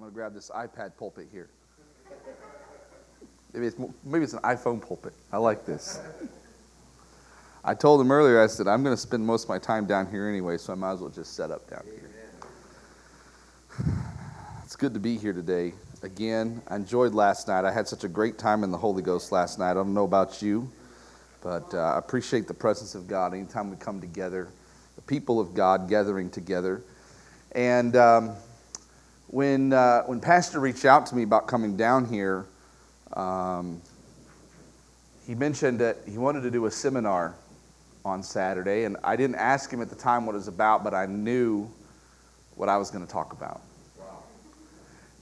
I'm going to grab this iPad pulpit here. Maybe it's, maybe it's an iPhone pulpit. I like this. I told him earlier, I said, I'm going to spend most of my time down here anyway, so I might as well just set up down here. It's good to be here today. Again, I enjoyed last night. I had such a great time in the Holy Ghost last night. I don't know about you, but uh, I appreciate the presence of God anytime we come together, the people of God gathering together. And um, when, uh, when Pastor reached out to me about coming down here, um, he mentioned that he wanted to do a seminar on Saturday, and I didn't ask him at the time what it was about, but I knew what I was going to talk about.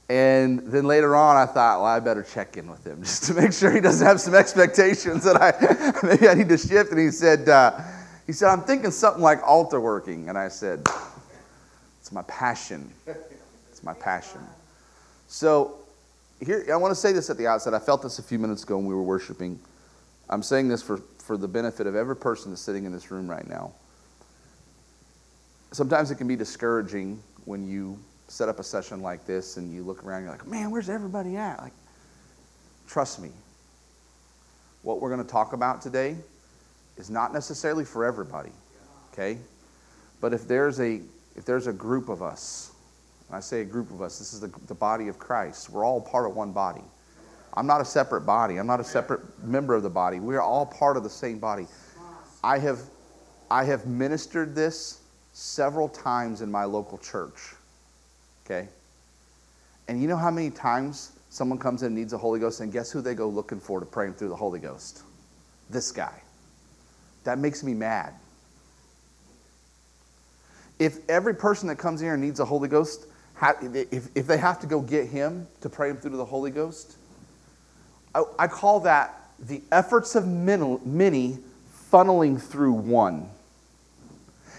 And then later on, I thought, well, I better check in with him just to make sure he doesn't have some expectations that I maybe I need to shift. And he said, uh, he said, I'm thinking something like altar working. And I said, it's my passion. It's my passion. So here, I want to say this at the outset. I felt this a few minutes ago when we were worshiping. I'm saying this for, for the benefit of every person that's sitting in this room right now. Sometimes it can be discouraging when you set up a session like this and you look around, and you're like, man, where's everybody at? Like, trust me, what we're going to talk about today is not necessarily for everybody, okay? But if there's a if there's a group of us, I say a group of us, this is the, the body of Christ. We're all part of one body. I'm not a separate body. I'm not a separate member of the body. We are all part of the same body. I have I have ministered this several times in my local church okay? And you know how many times someone comes in and needs the Holy Ghost, and guess who they go looking for to pray them through the Holy Ghost? This guy. That makes me mad. If every person that comes here needs the Holy Ghost, if, if they have to go get him to pray him through to the Holy Ghost, I, I call that the efforts of many funneling through one.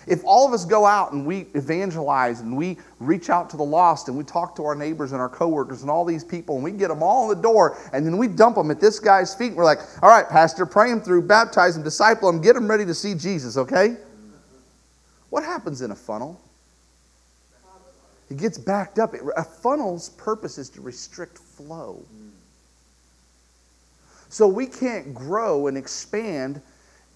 If all of us go out and we evangelize and we reach out to the lost and we talk to our neighbors and our coworkers and all these people and we get them all in the door and then we dump them at this guy's feet, and we're like, all right, Pastor, pray him through, baptize him, disciple him, get him ready to see Jesus, okay? What happens in a funnel? It gets backed up. A funnel's purpose is to restrict flow. So we can't grow and expand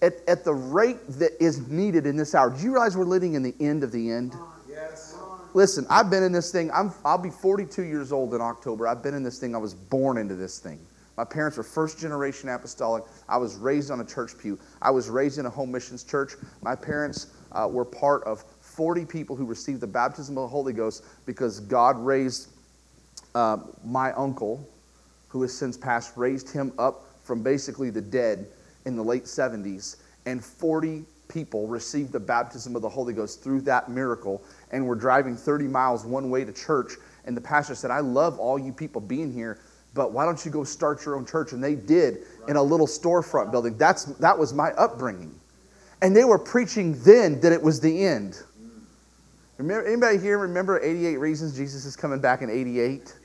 at, at the rate that is needed in this hour. Do you realize we're living in the end of the end? Yes. Listen, I've been in this thing. I'm, I'll be 42 years old in October. I've been in this thing. I was born into this thing. My parents were first generation apostolic. I was raised on a church pew. I was raised in a home missions church. My parents uh, were part of 40 people who received the baptism of the Holy Ghost because God raised uh, my uncle, who has since passed, raised him up from basically the dead in the late 70s, and 40 people received the baptism of the Holy Ghost through that miracle, and were driving 30 miles one way to church. And the pastor said, I love all you people being here, but why don't you go start your own church? And they did in a little storefront building. That's, that was my upbringing. And they were preaching then that it was the end. Remember, anybody here remember 88 Reasons Jesus is coming back in 88?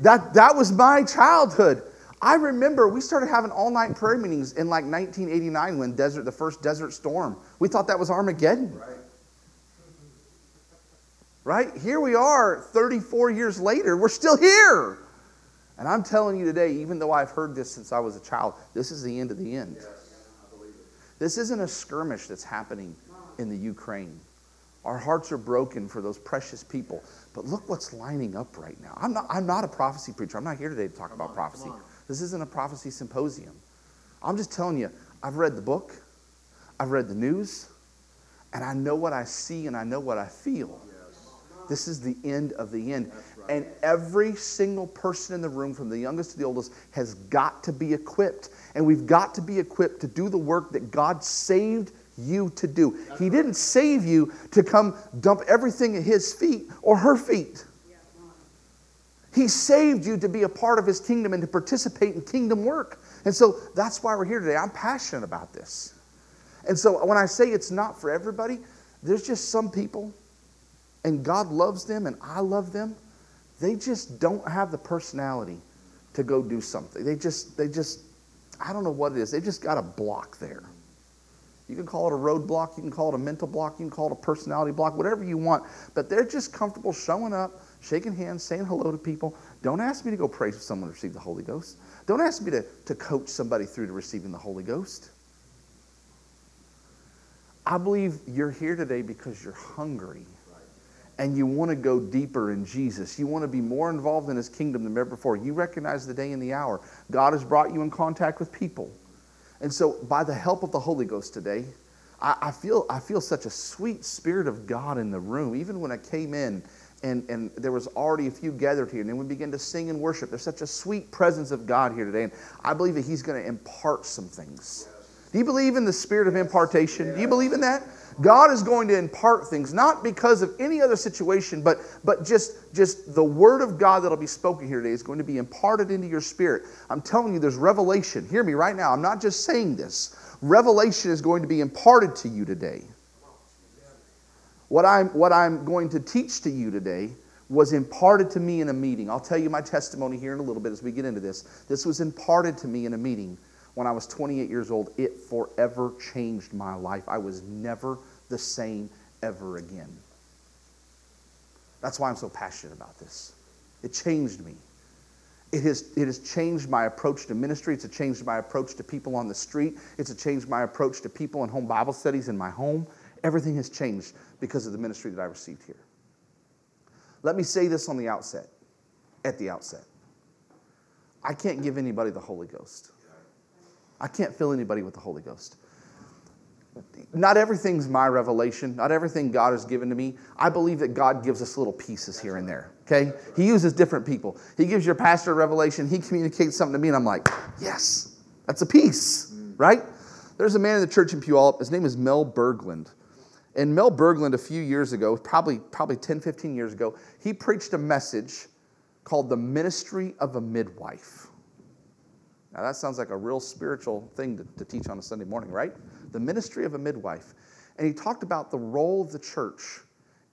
That, that was my childhood. I remember we started having all night prayer meetings in like 1989 when desert, the first desert storm. We thought that was Armageddon. Right. Right? Here we are 34 years later. We're still here. And I'm telling you today, even though I've heard this since I was a child, this is the end of the end. Yes, this isn't a skirmish that's happening in the Ukraine. Our hearts are broken for those precious people. But look what's lining up right now. I'm not, I'm not a prophecy preacher. I'm not here today to talk come about on, prophecy. This isn't a prophecy symposium. I'm just telling you, I've read the book, I've read the news, and I know what I see and I know what I feel. This is the end of the end. Right. And every single person in the room, from the youngest to the oldest, has got to be equipped. And we've got to be equipped to do the work that God saved you to do. He didn't save you to come dump everything at His feet or her feet. He saved you to be a part of His kingdom and to participate in kingdom work. And so that's why we're here today. I'm passionate about this. And so when I say it's not for everybody, there's just some people, and God loves them and I love them, they just don't have the personality to go do something. They just, they just, I don't know what it is. They just got a block there. You can call it a roadblock, you can call it a mental block, you can call it a personality block, whatever you want. But they're just comfortable showing up shaking hands, saying hello to people. Don't ask me to go pray for someone to receive the Holy Ghost. Don't ask me to, to coach somebody through to receiving the Holy Ghost. I believe you're here today because you're hungry and you want to go deeper in Jesus. You want to be more involved in His kingdom than ever before. You recognize the day and the hour. God has brought you in contact with people. And so, by the help of the Holy Ghost today, I, I feel, I feel such a sweet spirit of God in the room. Even when I came in, and, and there was already a few gathered here. And then we began to sing and worship. There's such a sweet presence of God here today. And I believe that He's going to impart some things. Do you believe in the spirit of impartation? Do you believe in that? God is going to impart things, not because of any other situation, but, but just, just the word of God that'll be spoken here today is going to be imparted into your spirit. I'm telling you, there's revelation. Hear me right now. I'm not just saying this. Revelation is going to be imparted to you today. What I'm, what I'm going to teach to you today was imparted to me in a meeting. I'll tell you my testimony here in a little bit as we get into this. This was imparted to me in a meeting when I was 28 years old. It forever changed my life. I was never the same ever again. That's why I'm so passionate about this. It changed me. It has, it has changed my approach to ministry. It's changed my approach to people on the street. It's changed my approach to people in home Bible studies in my home. Everything has changed because of the ministry that I received here. Let me say this on the outset, at the outset. I can't give anybody the Holy Ghost. I can't fill anybody with the Holy Ghost. Not everything's my revelation. Not everything God has given to me. I believe that God gives us little pieces here and there. Okay? He uses different people. He gives your pastor a revelation. He communicates something to me, and I'm like, yes, that's a piece, right? There's a man in the church in Puyallup. His name is Mel Berglund. And Mel Berglund, a few years ago, probably, probably 10, 15 years ago, he preached a message called The Ministry of a Midwife. Now, that sounds like a real spiritual thing to, to teach on a Sunday morning, right? The ministry of a midwife. And he talked about the role of the church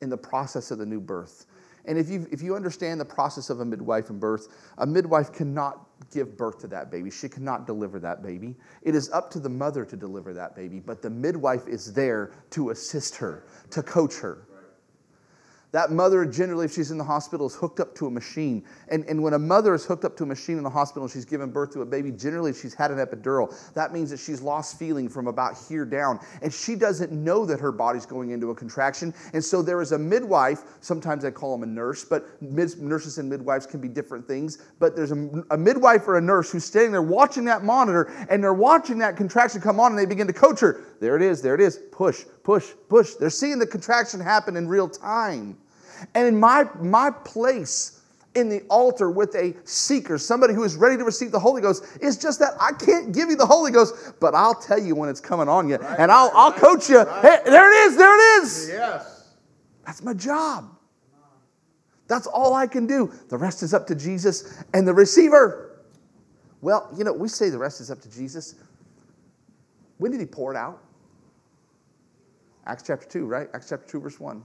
in the process of the new birth. And if you, if you understand the process of a midwife and birth, a midwife cannot give birth to that baby. She cannot deliver that baby. It is up to the mother to deliver that baby, but the midwife is there to assist her, to coach her. That mother, generally, if she's in the hospital, is hooked up to a machine. And, and when a mother is hooked up to a machine in the hospital and she's given birth to a baby, generally she's had an epidural. That means that she's lost feeling from about here down. And she doesn't know that her body's going into a contraction. And so there is a midwife, sometimes I call them a nurse, but mid- nurses and midwives can be different things. But there's a, a midwife or a nurse who's standing there watching that monitor and they're watching that contraction come on and they begin to coach her. There it is, there it is. Push, push, push. They're seeing the contraction happen in real time. And in my, my place in the altar with a seeker, somebody who is ready to receive the Holy Ghost, is just that I can't give you the Holy Ghost, but I'll tell you when it's coming on you. Right, and I'll, right, I'll coach you. Right. Hey, there it is, there it is. Yes. That's my job. That's all I can do. The rest is up to Jesus and the receiver. Well, you know, we say the rest is up to Jesus. When did he pour it out? Acts chapter 2, right? Acts chapter 2, verse 1.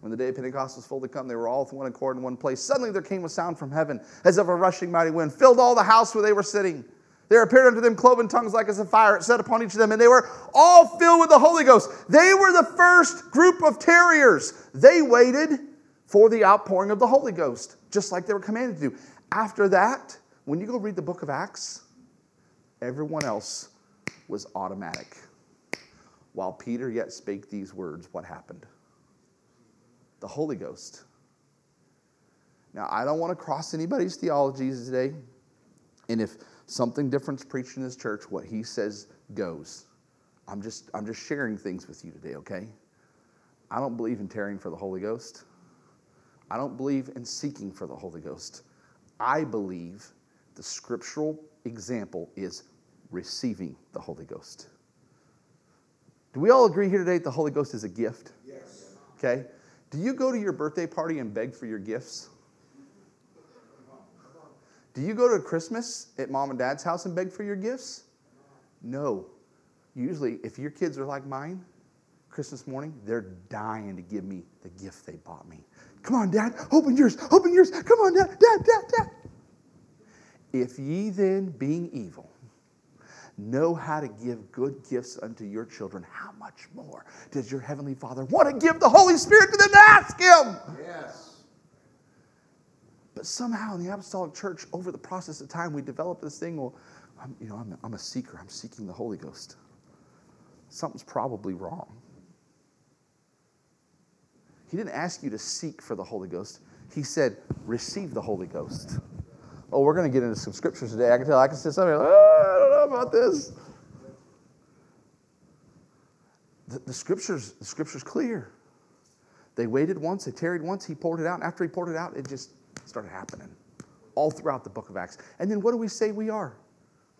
When the day of Pentecost was fully come, they were all with one accord in one place. Suddenly there came a sound from heaven, as of a rushing mighty wind, filled all the house where they were sitting. There appeared unto them cloven tongues like as a fire, it set upon each of them, and they were all filled with the Holy Ghost. They were the first group of tarriers. They waited for the outpouring of the Holy Ghost, just like they were commanded to do. After that, when you go read the book of Acts, everyone else was automatic. While Peter yet spake these words, what happened? The Holy Ghost. Now, I don't want to cross anybody's theologies today. And if something different's preached in this church, what he says goes. I'm just, I'm just sharing things with you today, okay? I don't believe in tarrying for the Holy Ghost. I don't believe in seeking for the Holy Ghost. I believe the scriptural example is receiving the Holy Ghost. Do we all agree here today that the Holy Ghost is a gift? Yes. Okay. Do you go to your birthday party and beg for your gifts? Do you go to Christmas at mom and dad's house and beg for your gifts? No. Usually, if your kids are like mine, Christmas morning, they're dying to give me the gift they bought me. Come on, Dad, open yours, open yours. Come on, Dad, Dad, Dad, Dad. If ye then, being evil, know how to give good gifts unto your children, how much more does your Heavenly Father want to give the Holy Spirit to them to ask Him? Yes. But somehow in the apostolic church, over the process of time, we developed this thing. Well, I'm, you know, I'm, I'm a seeker. I'm seeking the Holy Ghost. Something's probably wrong. He didn't ask you to seek for the Holy Ghost. He said, receive the Holy Ghost. Oh, we're going to get into some scriptures today. I can tell, I can say something, like, oh, I don't know about this. The, the scriptures, the scripture's clear. They waited once, they tarried once, he poured it out, and after he poured it out, it just started happening all throughout the book of Acts. And then what do we say we are?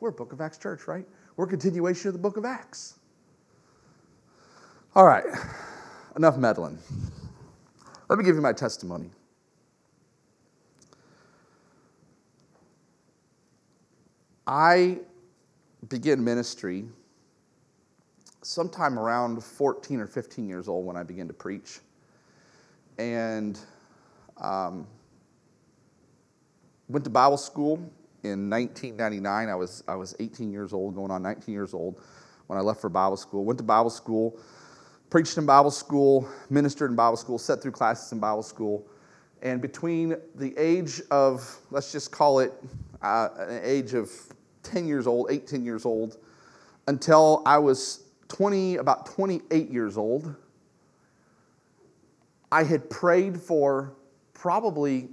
We're a book of Acts church, right? We're a continuation of the book of Acts. All right, enough meddling. Let me give you my testimony. I began ministry sometime around 14 or 15 years old when I began to preach. And um, went to Bible school in 1999. I was, I was 18 years old, going on 19 years old when I left for Bible school. Went to Bible school, preached in Bible school, ministered in Bible school, sat through classes in Bible school. And between the age of, let's just call it uh, an age of 10 years old, 18 years old, until I was 20, about 28 years old, I had prayed for probably,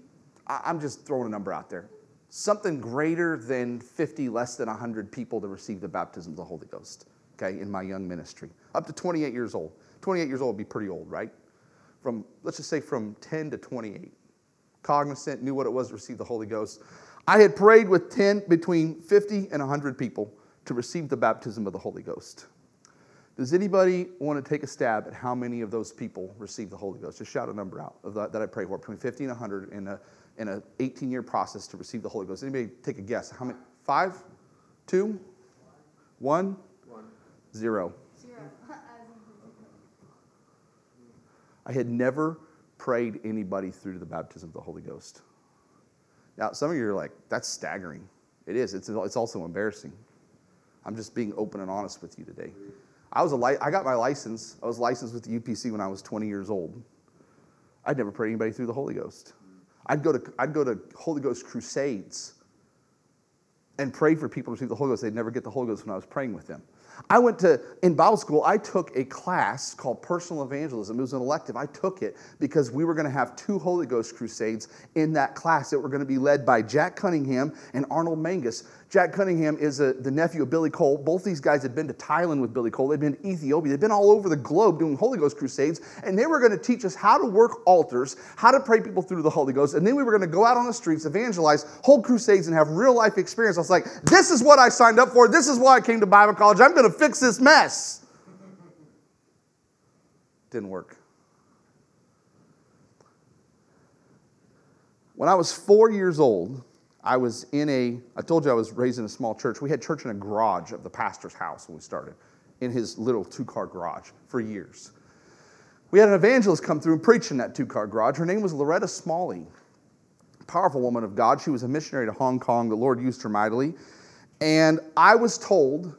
I'm just throwing a number out there, something greater than 50, less than 100 people to receive the baptism of the Holy Ghost, okay, in my young ministry. Up to 28 years old. 28 years old would be pretty old, right? From, let's just say from 10 to 28. Cognizant, knew what it was to receive the Holy Ghost. I had prayed with 10, between 50 and 100 people to receive the baptism of the Holy Ghost. Does anybody want to take a stab at how many of those people received the Holy Ghost? Just shout a number out of that, that I pray for, between 50 and 100 in a in an 18 year process to receive the Holy Ghost. Anybody take a guess? How many? Five? Two? One? One. Zero. Zero. I had never prayed anybody through to the baptism of the Holy Ghost. Now, some of you are like, that's staggering. It is. It's, it's also embarrassing. I'm just being open and honest with you today. I, was a li- I got my license. I was licensed with the UPC when I was 20 years old. I'd never prayed anybody through the Holy Ghost. I'd go to, I'd go to Holy Ghost crusades and pray for people to receive the Holy Ghost. They'd never get the Holy Ghost when I was praying with them. I went to, in Bible school, I took a class called Personal Evangelism. It was an elective. I took it because we were going to have two Holy Ghost crusades in that class that were going to be led by Jack Cunningham and Arnold Mangus. Jack Cunningham is a, the nephew of Billy Cole. Both these guys had been to Thailand with Billy Cole. They'd been to Ethiopia. They'd been all over the globe doing Holy Ghost crusades. And they were going to teach us how to work altars, how to pray people through the Holy Ghost. And then we were going to go out on the streets, evangelize, hold crusades, and have real life experience. I was like, this is what I signed up for. This is why I came to Bible college. I'm going to fix this mess. Didn't work. When I was four years old, I was in a, I told you I was raised in a small church. We had church in a garage of the pastor's house when we started, in his little two car garage for years. We had an evangelist come through and preach in that two car garage. Her name was Loretta Smalley, powerful woman of God. She was a missionary to Hong Kong. The Lord used her mightily. And I was told,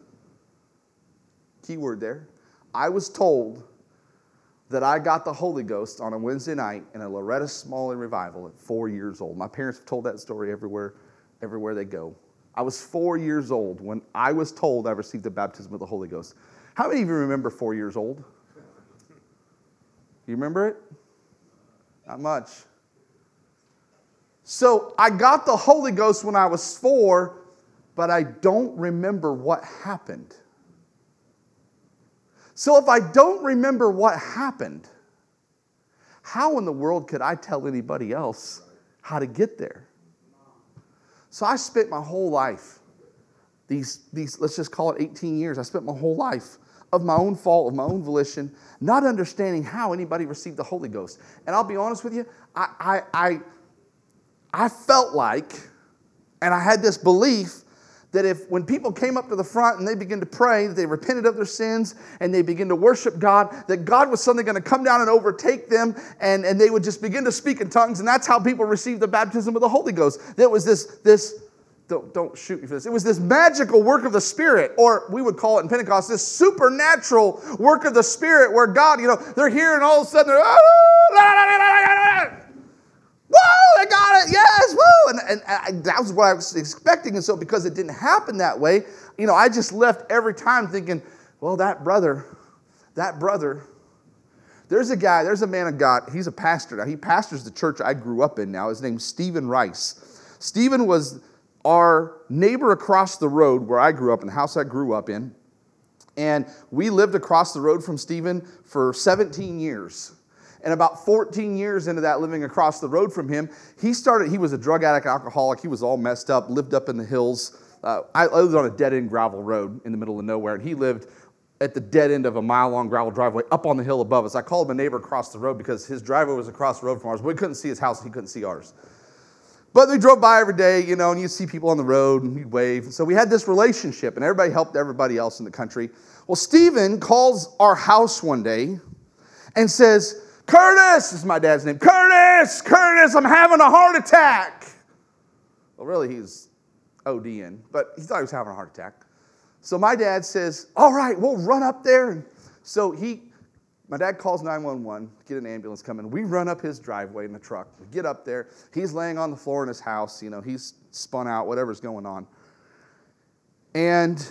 key word there, I was told that I got the Holy Ghost on a Wednesday night in a Loretta Smalley revival at four years old. My parents have told that story everywhere, everywhere they go. I was four years old when I was told I received the baptism of the Holy Ghost. How many of you remember four years old? You remember it? Not much. So I got the Holy Ghost when I was four, but I don't remember what happened. So if I don't remember what happened, how in the world could I tell anybody else how to get there? So I spent my whole life, these, these let's just call it 18 years, I spent my whole life of my own fault, of my own volition, not understanding how anybody received the Holy Ghost. And I'll be honest with you, I, I, I, I felt like, and I had this belief that if when people came up to the front and they began to pray, they repented of their sins and they began to worship God, that God was suddenly going to come down and overtake them and, and they would just begin to speak in tongues. And that's how people received the baptism of the Holy Ghost. There was this, this don't, don't shoot me for this. It was this magical work of the Spirit, or we would call it in Pentecost, this supernatural work of the Spirit where God, you know, they're here and all of a sudden they're, ah, la, Whoa, they got it. Yes. Woo. and I, that was what I was expecting. And so, because it didn't happen that way, you know, I just left every time thinking, well, that brother, that brother, there's a guy, there's a man of God. He's a pastor. Now, he pastors the church I grew up in now. His name's Stephen Rice. Stephen was our neighbor across the road where I grew up in the house I grew up in. And we lived across the road from Stephen for 17 years. And about 14 years into that living across the road from him, he started, he was a drug addict, alcoholic. He was all messed up, lived up in the hills. Uh, I lived on a dead end gravel road in the middle of nowhere, and he lived at the dead end of a mile long gravel driveway up on the hill above us. I called a neighbor across the road because his driveway was across the road from ours. We couldn't see his house, he couldn't see ours. But we drove by every day, you know, and you'd see people on the road and you'd wave. So we had this relationship, and everybody helped everybody else in the country. Well, Stephen calls our house one day and says, Curtis, is my dad's name. Curtis, Curtis, I'm having a heart attack. Well, really, he's ODing, but he thought he was having a heart attack. So my dad says, All right, we'll run up there. And so he, my dad calls 911, get an ambulance coming. We run up his driveway in the truck. We get up there. He's laying on the floor in his house. You know, he's spun out, whatever's going on. And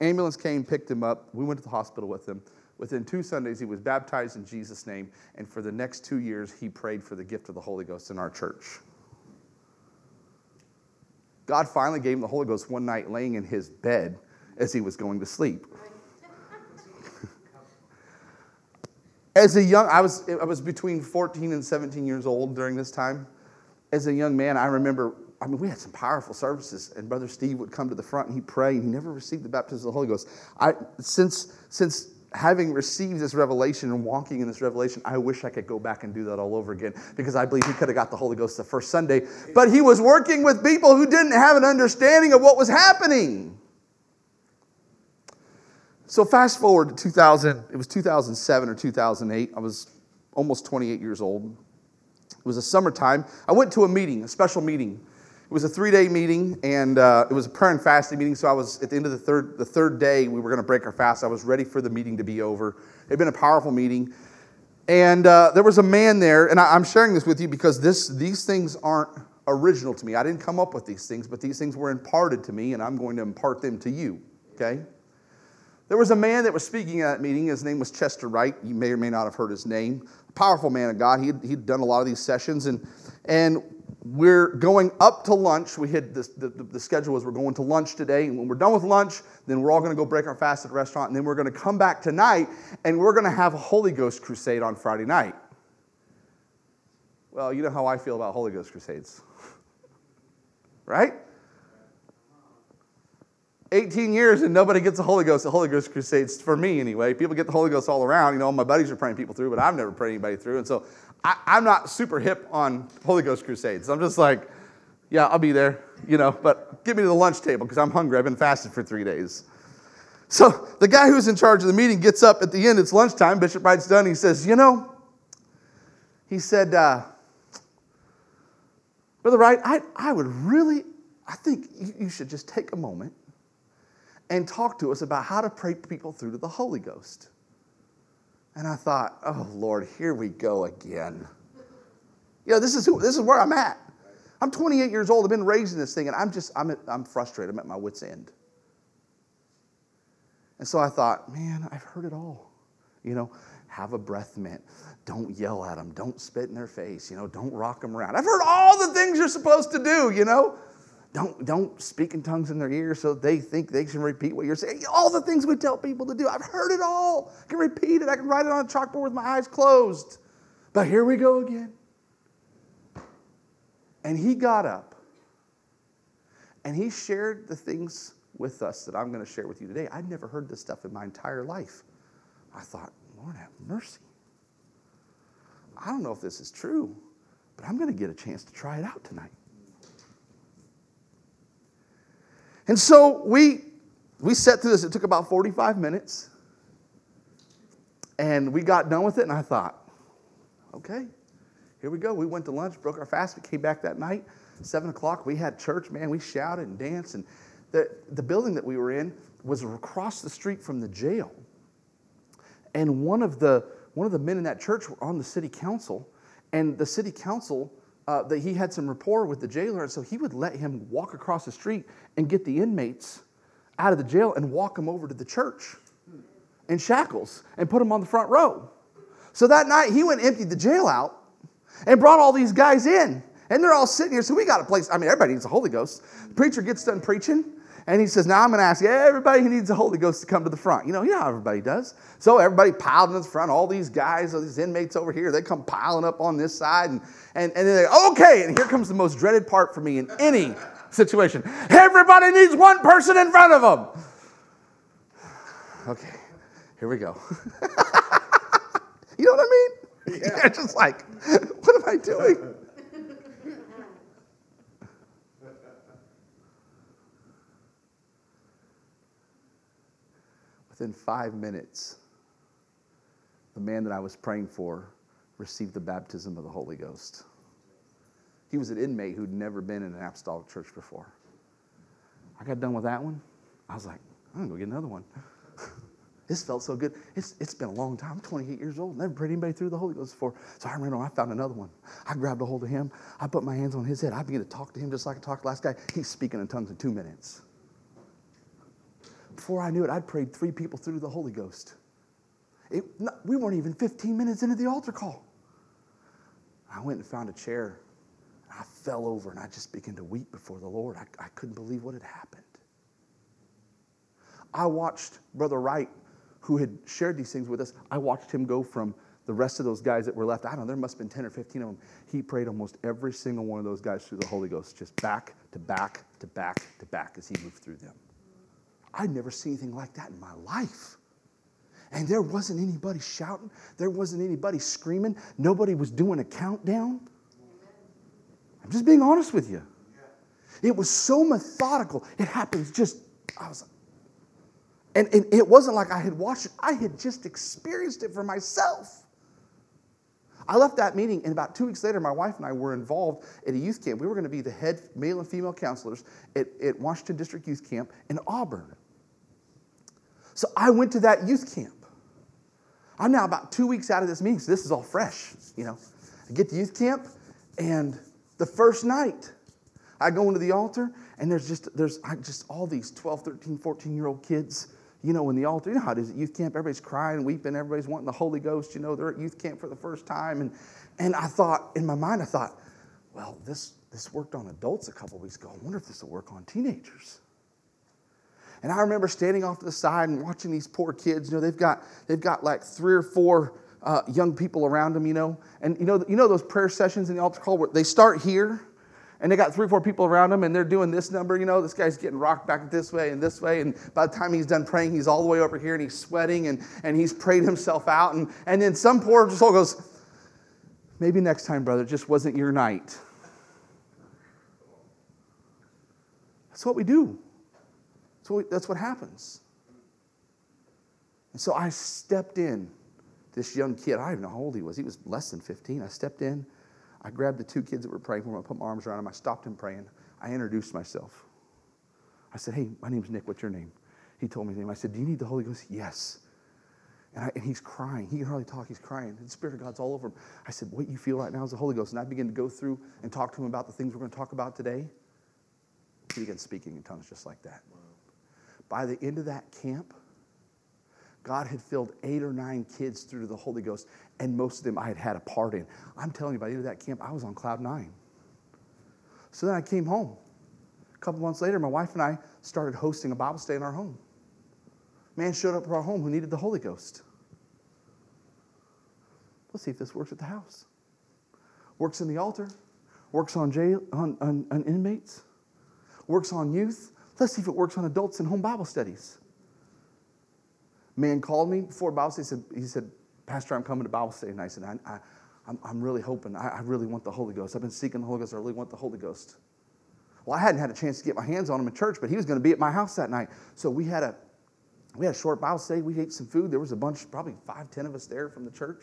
ambulance came, picked him up. We went to the hospital with him. Within two Sundays, he was baptized in Jesus' name, and for the next two years, he prayed for the gift of the Holy Ghost in our church. God finally gave him the Holy Ghost one night laying in his bed as he was going to sleep. As a young, I was, I was between 14 and 17 years old during this time. As a young man, I remember, I mean, we had some powerful services, and Brother Steve would come to the front and he'd pray, and he never received the baptism of the Holy Ghost. I, since, since having received this revelation and walking in this revelation, I wish I could go back and do that all over again because I believe he could have got the Holy Ghost the first Sunday. But he was working with people who didn't have an understanding of what was happening. So fast forward to 2000, it was 2007 or 2008. I was almost 28 years old. It was a summertime. I went to a meeting, a special meeting it was a three-day meeting, and uh, it was a prayer and fasting meeting. So I was at the end of the third, the third day, we were going to break our fast. I was ready for the meeting to be over. It had been a powerful meeting, and uh, there was a man there, and I, I'm sharing this with you because this, these things aren't original to me. I didn't come up with these things, but these things were imparted to me, and I'm going to impart them to you. Okay. There was a man that was speaking at that meeting. His name was Chester Wright. You may or may not have heard his name. Powerful man of God. He'd, he'd done a lot of these sessions, and and we're going up to lunch. We had this, the, the, schedule was we're going to lunch today, and when we're done with lunch, then we're all going to go break our fast at the restaurant, and then we're going to come back tonight, and we're going to have a Holy Ghost crusade on Friday night. Well, you know how I feel about Holy Ghost crusades, right? 18 years and nobody gets the Holy Ghost. The Holy Ghost crusades, for me anyway. People get the Holy Ghost all around. You know, my buddies are praying people through, but I've never prayed anybody through. And so I, am not super hip on Holy Ghost crusades. I'm just like, yeah, I'll be there, you know, but get me to the lunch table because I'm hungry. I've been fasted for three days. So the guy who's in charge of the meeting gets up at the end. It's lunchtime. Bishop Wright's done. He says, you know, he said, uh, Brother Wright, I, I would really, I think you should just take a moment and talk to us about how to pray people through to the Holy Ghost. And I thought, oh Lord, here we go again. You know, this is, who, this is where I'm at. I'm 28 years old. I've been raised in this thing, and I'm just, I'm, I'm frustrated. I'm at my wits' end. And so I thought, man, I've heard it all. You know, have a breath mint. Don't yell at them. Don't spit in their face. You know, don't rock them around. I've heard all the things you're supposed to do, you know. Don't, don't speak in tongues in their ears so they think they can repeat what you're saying. All the things we tell people to do. I've heard it all. I can repeat it. I can write it on a chalkboard with my eyes closed. But here we go again. And he got up and he shared the things with us that I'm going to share with you today. I'd never heard this stuff in my entire life. I thought, Lord have mercy. I don't know if this is true, but I'm going to get a chance to try it out tonight. And so we, we sat through this. It took about 45 minutes. And we got done with it, and I thought, okay, here we go. We went to lunch, broke our fast. We came back that night, 7 o'clock. We had church, man. We shouted and danced. And the, the building that we were in was across the street from the jail. And one of the, one of the men in that church were on the city council. And the city council uh, that he had some rapport with the jailer, and so he would let him walk across the street and get the inmates out of the jail and walk them over to the church in shackles and put them on the front row. So that night, he went and emptied the jail out and brought all these guys in. And they're all sitting here. So we got a place. I mean, everybody needs the Holy Ghost. The preacher gets done preaching. And he says, Now I'm going to ask everybody who needs the Holy Ghost to come to the front. You know, you know how everybody does. So everybody piled in the front, all these guys, all these inmates over here, they come piling up on this side. And, and, and then they okay. And here comes the most dreaded part for me in any situation everybody needs one person in front of them. Okay, here we go. you know what I mean? Yeah. You're just like, what am I doing? Within five minutes, the man that I was praying for received the baptism of the Holy Ghost. He was an inmate who'd never been in an apostolic church before. I got done with that one. I was like, I'm gonna go get another one. this felt so good. It's, it's been a long time. I'm 28 years old. Never prayed anybody through the Holy Ghost before. So I ran on. I found another one. I grabbed a hold of him. I put my hands on his head. I began to talk to him just like I talked to the last guy. He's speaking in tongues in two minutes. Before I knew it, I'd prayed three people through the Holy Ghost. It, we weren't even 15 minutes into the altar call. I went and found a chair. I fell over and I just began to weep before the Lord. I, I couldn't believe what had happened. I watched Brother Wright, who had shared these things with us, I watched him go from the rest of those guys that were left. I don't know, there must have been 10 or 15 of them. He prayed almost every single one of those guys through the Holy Ghost, just back to back to back to back as he moved through them. I'd never seen anything like that in my life. And there wasn't anybody shouting, there wasn't anybody screaming, nobody was doing a countdown. I'm just being honest with you. It was so methodical. It happens just, I was and, and it wasn't like I had watched it, I had just experienced it for myself. I left that meeting, and about two weeks later, my wife and I were involved at a youth camp. We were going to be the head male and female counselors at, at Washington District Youth Camp in Auburn. So I went to that youth camp. I'm now about two weeks out of this meeting, so this is all fresh, you know. I get to youth camp, and the first night, I go into the altar, and there's just there's just all these 12, 13, 14 year old kids, you know, in the altar. You know how it is at youth camp. Everybody's crying, weeping, everybody's wanting the Holy Ghost. You know, they're at youth camp for the first time, and and I thought in my mind, I thought, well, this this worked on adults a couple weeks ago. I wonder if this will work on teenagers. And I remember standing off to the side and watching these poor kids. You know, they've got, they've got like three or four uh, young people around them, you know. And you know, you know those prayer sessions in the altar call where they start here and they got three or four people around them and they're doing this number, you know, this guy's getting rocked back this way and this way. And by the time he's done praying, he's all the way over here and he's sweating and, and he's prayed himself out. And, and then some poor soul goes, maybe next time, brother, just wasn't your night. That's what we do. What, that's what happens. And so I stepped in. This young kid, I don't even know how old he was. He was less than 15. I stepped in. I grabbed the two kids that were praying for him. I put my arms around him. I stopped him praying. I introduced myself. I said, Hey, my name's Nick. What's your name? He told me his name. I said, Do you need the Holy Ghost? Yes. And, I, and, he's crying. He can hardly talk. He's crying. The Spirit of God's all over him. I said, What you feel right now is the Holy Ghost. And I began to go through and talk to him about the things we're going to talk about today. He began speaking in tongues just like that. By the end of that camp, God had filled eight or nine kids through the Holy Ghost, and most of them I had had a part in. I'm telling you, by the end of that camp, I was on cloud nine. So then I came home. A couple months later, my wife and I started hosting a Bible study in our home. Man showed up at our home who needed the Holy Ghost. Let's see if this works at the house. Works in the altar, works on jail on, on, on inmates, works on youth, Let's see if it works on adults in home Bible studies. Man called me before Bible study. He said, he said Pastor, I'm coming to Bible study. And I said, I, I, I'm, I'm really hoping, I, I really want the Holy Ghost. I've been seeking the Holy Ghost. I really want the Holy Ghost. Well, I hadn't had a chance to get my hands on him in church, but he was going to be at my house that night. So we had a we had a short Bible study. We ate some food. There was a bunch, probably five, ten of us there from the church.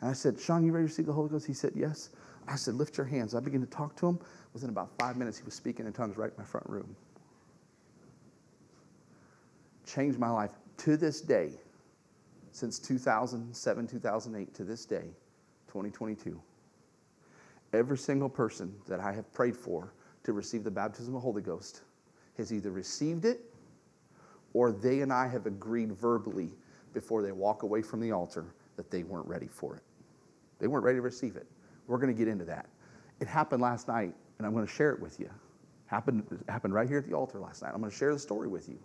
And I said, Sean, you ready to receive the Holy Ghost? He said, Yes. I said, Lift your hands. I began to talk to him. Within about five minutes, he was speaking in tongues right in my front room changed my life to this day, since 2007, 2008 to this day, 2022. every single person that I have prayed for to receive the baptism of the Holy Ghost has either received it or they and I have agreed verbally before they walk away from the altar that they weren't ready for it. They weren't ready to receive it. We're going to get into that. It happened last night, and I'm going to share it with you. Happened, happened right here at the altar last night. I'm going to share the story with you.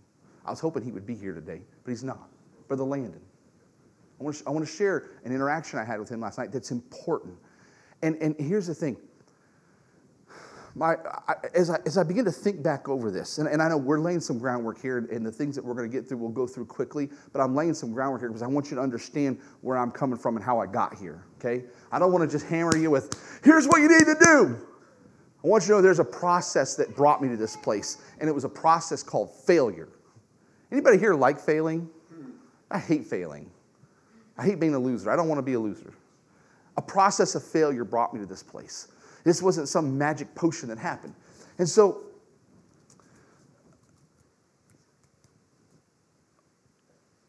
I was hoping he would be here today, but he's not. Brother Landon. I want, to, I want to share an interaction I had with him last night that's important. And, and here's the thing. My, I, as, I, as I begin to think back over this, and, and I know we're laying some groundwork here, and the things that we're going to get through, we'll go through quickly, but I'm laying some groundwork here because I want you to understand where I'm coming from and how I got here, okay? I don't want to just hammer you with, here's what you need to do. I want you to know there's a process that brought me to this place, and it was a process called failure. Anybody here like failing? I hate failing. I hate being a loser. I don't want to be a loser. A process of failure brought me to this place. This wasn't some magic potion that happened. And so,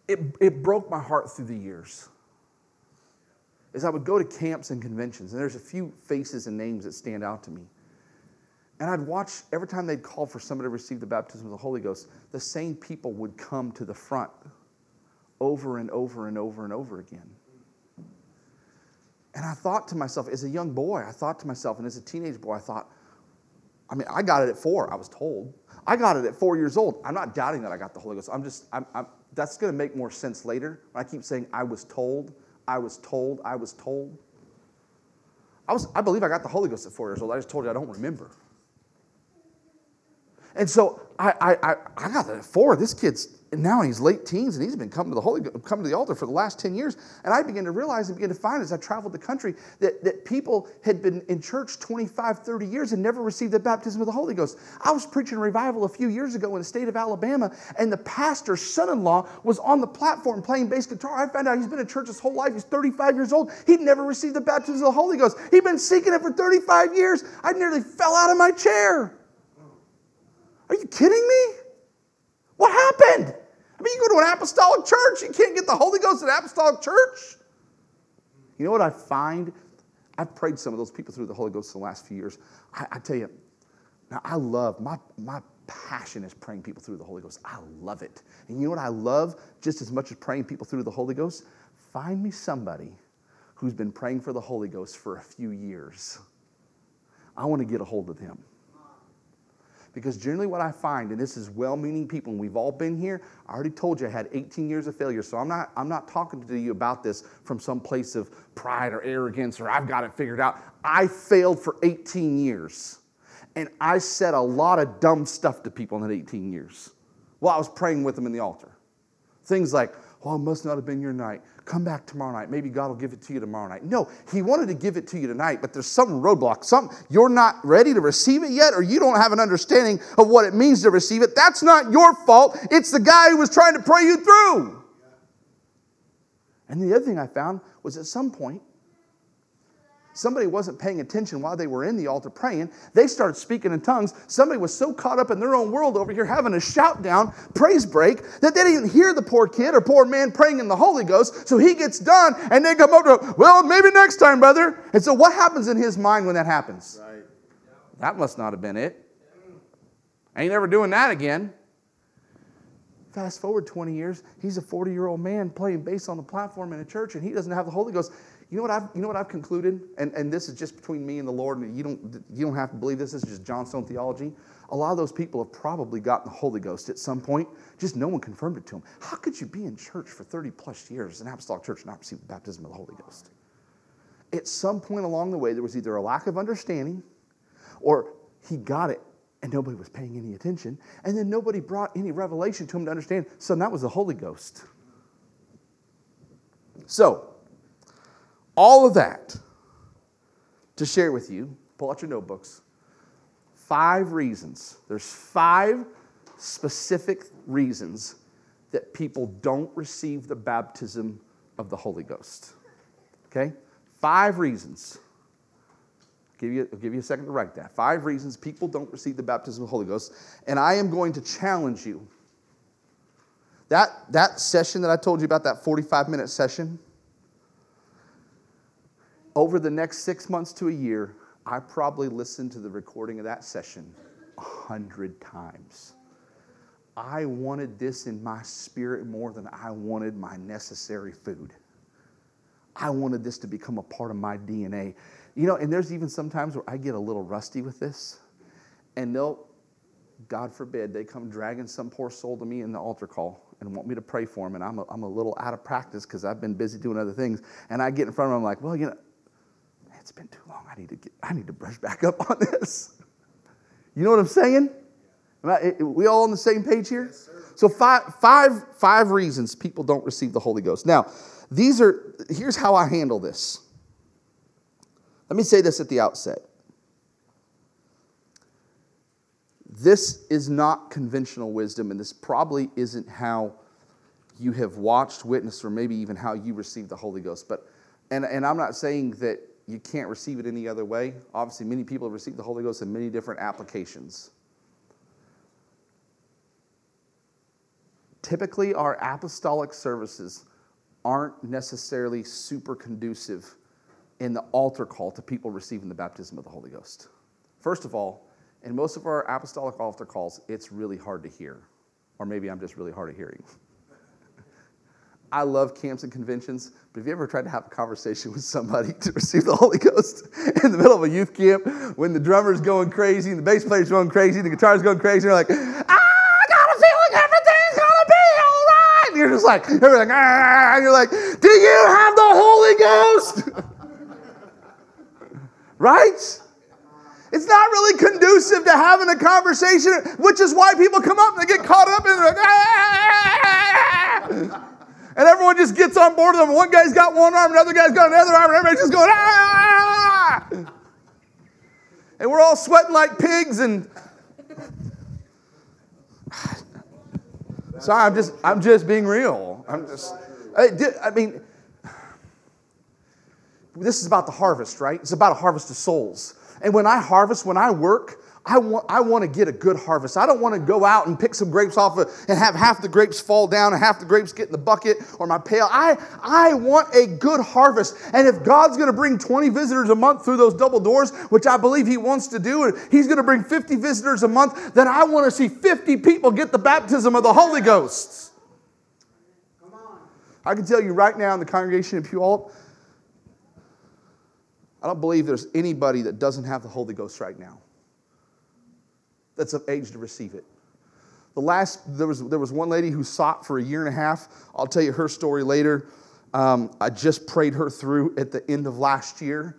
it, it broke my heart through the years. As I would go to camps and conventions, and there's a few faces and names that stand out to me. And I'd watch every time they'd call for somebody to receive the baptism of the Holy Ghost, the same people would come to the front over and over and over and over again. And I thought to myself, as a young boy, I thought to myself, and as a teenage boy, I thought, I mean, I got it at four, I was told. I got it at four years old. I'm not doubting that I got the Holy Ghost. I'm just, I'm, I'm, that's going to make more sense later when I keep saying, I was told, I was told, I was told. I, was, I believe I got the Holy Ghost at four years old. I just told you I don't remember. And so I, I, I got that at four. This kid's now he's late teens and he's been coming to the holy coming to the altar for the last 10 years and i began to realize and begin to find as i traveled the country that, that people had been in church 25 30 years and never received the baptism of the holy ghost. I was preaching revival a few years ago in the state of alabama and the pastor's son-in-law was on the platform playing bass guitar. I found out he's been in church his whole life. He's 35 years old. He'd never received the baptism of the holy ghost. He'd been seeking it for 35 years. I nearly fell out of my chair are you kidding me? What happened? I mean, you go to an apostolic church, you can't get the Holy Ghost in an apostolic church. You know what I find? I've prayed some of those people through the Holy Ghost in the last few years. I, I tell you, now I love, my, my passion is praying people through the Holy Ghost. I love it. And you know what I love just as much as praying people through the Holy Ghost? Find me somebody who's been praying for the Holy Ghost for a few years. I want to get a hold of them. Because generally, what I find, and this is well meaning people, and we've all been here, I already told you I had 18 years of failure. So I'm not, I'm not talking to you about this from some place of pride or arrogance or I've got it figured out. I failed for 18 years. And I said a lot of dumb stuff to people in that 18 years while I was praying with them in the altar. Things like, well, it must not have been your night. Come back tomorrow night. Maybe God will give it to you tomorrow night. No, He wanted to give it to you tonight, but there's some roadblock. Some you're not ready to receive it yet, or you don't have an understanding of what it means to receive it. That's not your fault. It's the guy who was trying to pray you through. And the other thing I found was at some point, somebody wasn't paying attention while they were in the altar praying. They started speaking in tongues. Somebody was so caught up in their own world over here having a shout down, praise break, that they didn't hear the poor kid or poor man praying in the Holy Ghost. So he gets done and they come up to, well, maybe next time, brother. And so what happens in his mind when that happens? Right. That must not have been it. Ain't ever doing that again. Fast forward 20 years, he's a 40 year old man playing bass on the platform in a church and he doesn't have the Holy Ghost. You know what I've, you know what I've concluded? And, and this is just between me and the Lord, and you don't, you don't have to believe this. This is just Johnstone theology. A lot of those people have probably gotten the Holy Ghost at some point, just no one confirmed it to them. How could you be in church for 30 plus years, an apostolic church, and not receive the baptism of the Holy Ghost? At some point along the way, there was either a lack of understanding or he got it and nobody was paying any attention. And then nobody brought any revelation to him to understand. So that was the Holy Ghost. So, all of that to share with you. Pull out your notebooks. Five reasons. There's five specific reasons that people don't receive the baptism of the Holy Ghost. Okay? Five reasons. I'll give, you, I'll give you a second to write that. Five reasons people don't receive the baptism of the Holy Ghost. And I am going to challenge you. That, that session that I told you about, that 45 minute session, over the next six months to a year, I probably listened to the recording of that session a hundred times. I wanted this in my spirit more than I wanted my necessary food. I wanted this to become a part of my DNA. You know, and there's even sometimes where I get a little rusty with this, and they'll, God forbid, they come dragging some poor soul to me in the altar call and want me to pray for them, and I'm a, I'm a little out of practice because I've been busy doing other things, and I get in front of them, I'm like, well, you know, it's been too long. I need to get, I need to brush back up on this. You know what I'm saying? I, we all on the same page here? Yes, so five, five, five reasons people don't receive the Holy Ghost. Now, these are, here's how I handle this. Let me say this at the outset. This is not conventional wisdom, and this probably isn't how you have watched, witnessed, or maybe even how you receive the Holy Ghost. But and, and I'm not saying that you can't receive it any other way. Obviously, many people have received the Holy Ghost in many different applications. Typically, our apostolic services aren't necessarily super conducive in the altar call to people receiving the baptism of the Holy Ghost. First of all, in most of our apostolic altar calls, it's really hard to hear. Or maybe I'm just really hard of hearing. I love camps and conventions, but have you ever tried to have a conversation with somebody to receive the Holy Ghost in the middle of a youth camp when the drummer's going crazy and the bass player's going crazy and the guitar's going crazy? And you're like, ah, I got a feeling everything's gonna be all right. And you're just like, like, ah, and you're like, do you have the Holy Ghost? right? It's not really conducive to having a conversation, which is why people come up and they get caught up in like, ah! ah, ah and everyone just gets on board with them. One guy's got one arm, another guy's got another arm, and everybody's just going, ah! And we're all sweating like pigs and Sorry, I'm just I'm just being real. I'm just I, I mean this is about the harvest, right? It's about a harvest of souls. And when I harvest, when I work, I want, I want to get a good harvest. I don't want to go out and pick some grapes off of, and have half the grapes fall down and half the grapes get in the bucket or my pail. I, I want a good harvest. And if God's going to bring 20 visitors a month through those double doors, which I believe He wants to do, and He's going to bring 50 visitors a month, then I want to see 50 people get the baptism of the Holy Ghost. Come on. I can tell you right now in the congregation of Puyallup, I don't believe there's anybody that doesn't have the Holy Ghost right now that's of age to receive it. The last, there was, there was one lady who sought for a year and a half. I'll tell you her story later. Um, I just prayed her through at the end of last year.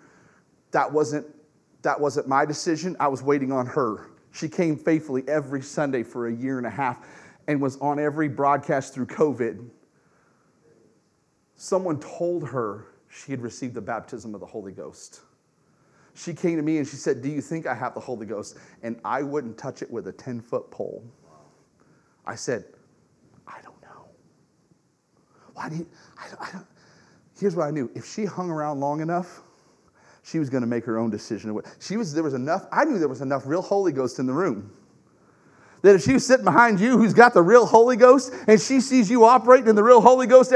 That wasn't, that wasn't my decision. I was waiting on her. She came faithfully every Sunday for a year and a half and was on every broadcast through COVID. Someone told her she had received the baptism of the Holy Ghost. She came to me and she said, Do you think I have the Holy Ghost? And I wouldn't touch it with a 10 foot pole. I said, I don't know. Why do you, I, I don't. Here's what I knew if she hung around long enough, she was going to make her own decision. She was, there was enough, I knew there was enough real Holy Ghost in the room. That if she was sitting behind you who's got the real Holy Ghost and she sees you operating in the real Holy Ghost,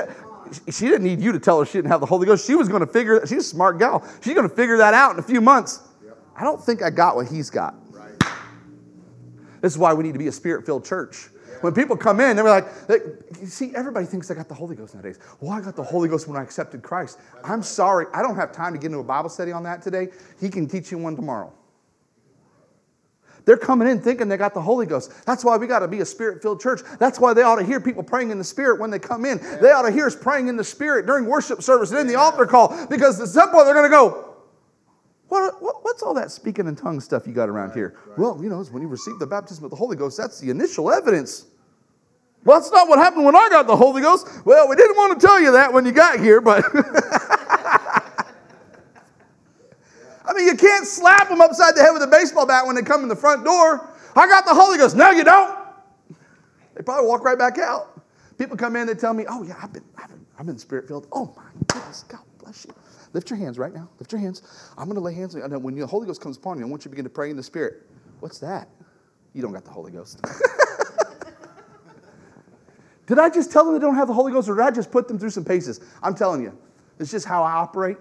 she didn't need you to tell her she didn't have the Holy Ghost. She was going to figure, she's a smart gal. She's going to figure that out in a few months. Yep. I don't think I got what he's got. Right. This is why we need to be a spirit filled church. Yeah. When people come in, they're like, they, you see, everybody thinks I got the Holy Ghost nowadays. Well, I got the Holy Ghost when I accepted Christ. I'm sorry, I don't have time to get into a Bible study on that today. He can teach you one tomorrow. They're coming in thinking they got the Holy Ghost. That's why we got to be a spirit filled church. That's why they ought to hear people praying in the Spirit when they come in. They ought to hear us praying in the Spirit during worship service and in the altar call because at some point they're going to go, what, what, what's all that speaking in tongues stuff you got around here? Right. Well, you know, when you receive the baptism of the Holy Ghost, that's the initial evidence. Well, that's not what happened when I got the Holy Ghost. Well, we didn't want to tell you that when you got here, but. I mean, you can't slap them upside the head with a baseball bat when they come in the front door. I got the Holy Ghost. No, you don't. They probably walk right back out. People come in, they tell me, oh, yeah, I've been, I've been, I've been spirit filled. Oh, my goodness, God bless you. Lift your hands right now. Lift your hands. I'm going to lay hands on you. When the Holy Ghost comes upon you, I want you to begin to pray in the Spirit. What's that? You don't got the Holy Ghost. did I just tell them they don't have the Holy Ghost, or did I just put them through some paces? I'm telling you, it's just how I operate.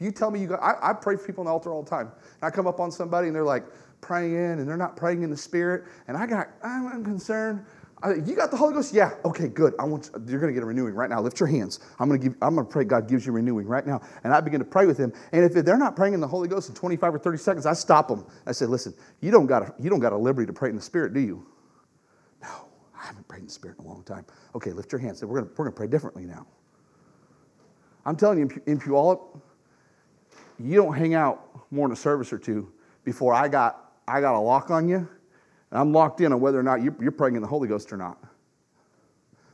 You tell me you got, I, I pray for people on the altar all the time. And I come up on somebody and they're like praying in and they're not praying in the spirit. And I got, I'm, I'm concerned. I, you got the Holy Ghost? Yeah. Okay, good. I want you, you're going to get a renewing right now. Lift your hands. I'm going to give. I'm going to pray. God gives you renewing right now. And I begin to pray with them. And if they're not praying in the Holy Ghost in 25 or 30 seconds, I stop them. I say, listen, you don't got a, you don't got a liberty to pray in the Spirit, do you? No, I haven't prayed in the Spirit in a long time. Okay, lift your hands. We're going we're going to pray differently now. I'm telling you, in Puyallup, you don't hang out more than a service or two before I got I got a lock on you and I'm locked in on whether or not you're praying in the Holy Ghost or not.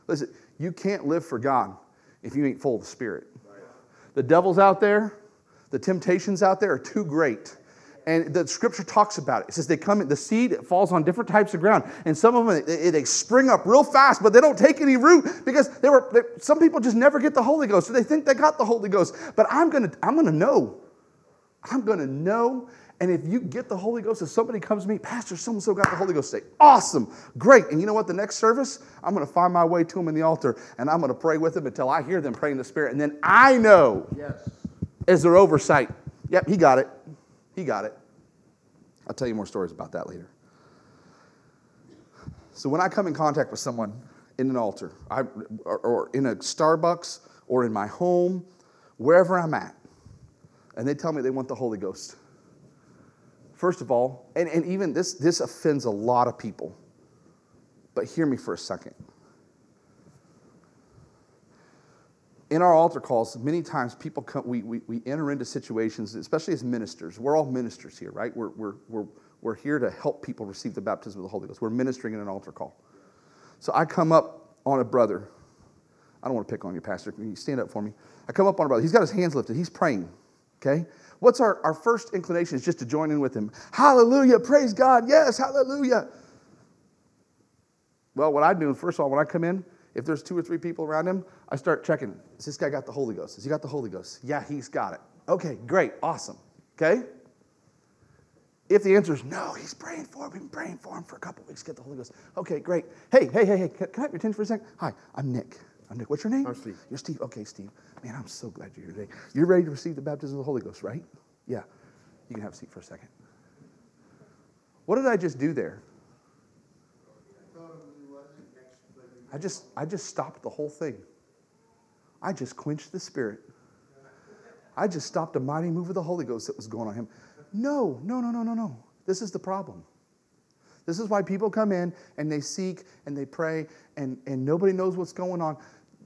Listen, you can't live for God if you ain't full of the Spirit. The devil's out there, the temptations out there are too great. And the scripture talks about it. It says they come in, the seed it falls on different types of ground. And some of them, they, they spring up real fast, but they don't take any root because they were, they, some people just never get the Holy Ghost. So they think they got the Holy Ghost. But I'm going to, I'm going to know. I'm going to know and if you get the Holy Ghost, if somebody comes to me, Pastor, so and so got the Holy Ghost, say, awesome, great. And you know what? The next service, I'm going to find my way to them in the altar and I'm going to pray with them until I hear them praying in the Spirit. And then I know, yes. is their oversight, yep, he got it. He got it. I'll tell you more stories about that later. So when I come in contact with someone in an altar, I, or, or in a Starbucks, or in my home, wherever I'm at, and they tell me they want the Holy Ghost. First of all, and, and even this, this offends a lot of people, but hear me for a second. In our altar calls, many times people come, we, we, we enter into situations, especially as ministers. We're all ministers here, right? We're, we're, we're, we're here to help people receive the baptism of the Holy Ghost. We're ministering in an altar call. So I come up on a brother. I don't want to pick on you, Pastor. Can you stand up for me? I come up on a brother. He's got his hands lifted. He's praying, okay? What's our, our first inclination is just to join in with him. Hallelujah, praise God, yes, hallelujah. Well, what I do, first of all, when I come in, if there's two or three people around him, I start checking. Has this guy got the Holy Ghost? Has he got the Holy Ghost? Yeah, he's got it. Okay, great, awesome. Okay? If the answer is no, he's praying for him, been praying for him for a couple weeks, get the Holy Ghost. Okay, great. Hey, hey, hey, hey, can I have your attention for a second? Hi, I'm Nick. I'm Nick. What's your name? I'm Steve. You're Steve. Okay, Steve. Man, I'm so glad you're here today. You're ready to receive the baptism of the Holy Ghost, right? Yeah. You can have a seat for a second. What did I just do there? I just, I just stopped the whole thing. I just quenched the spirit. I just stopped a mighty move of the Holy Ghost that was going on him. No, no, no, no, no, no. This is the problem. This is why people come in and they seek and they pray and, and nobody knows what's going on.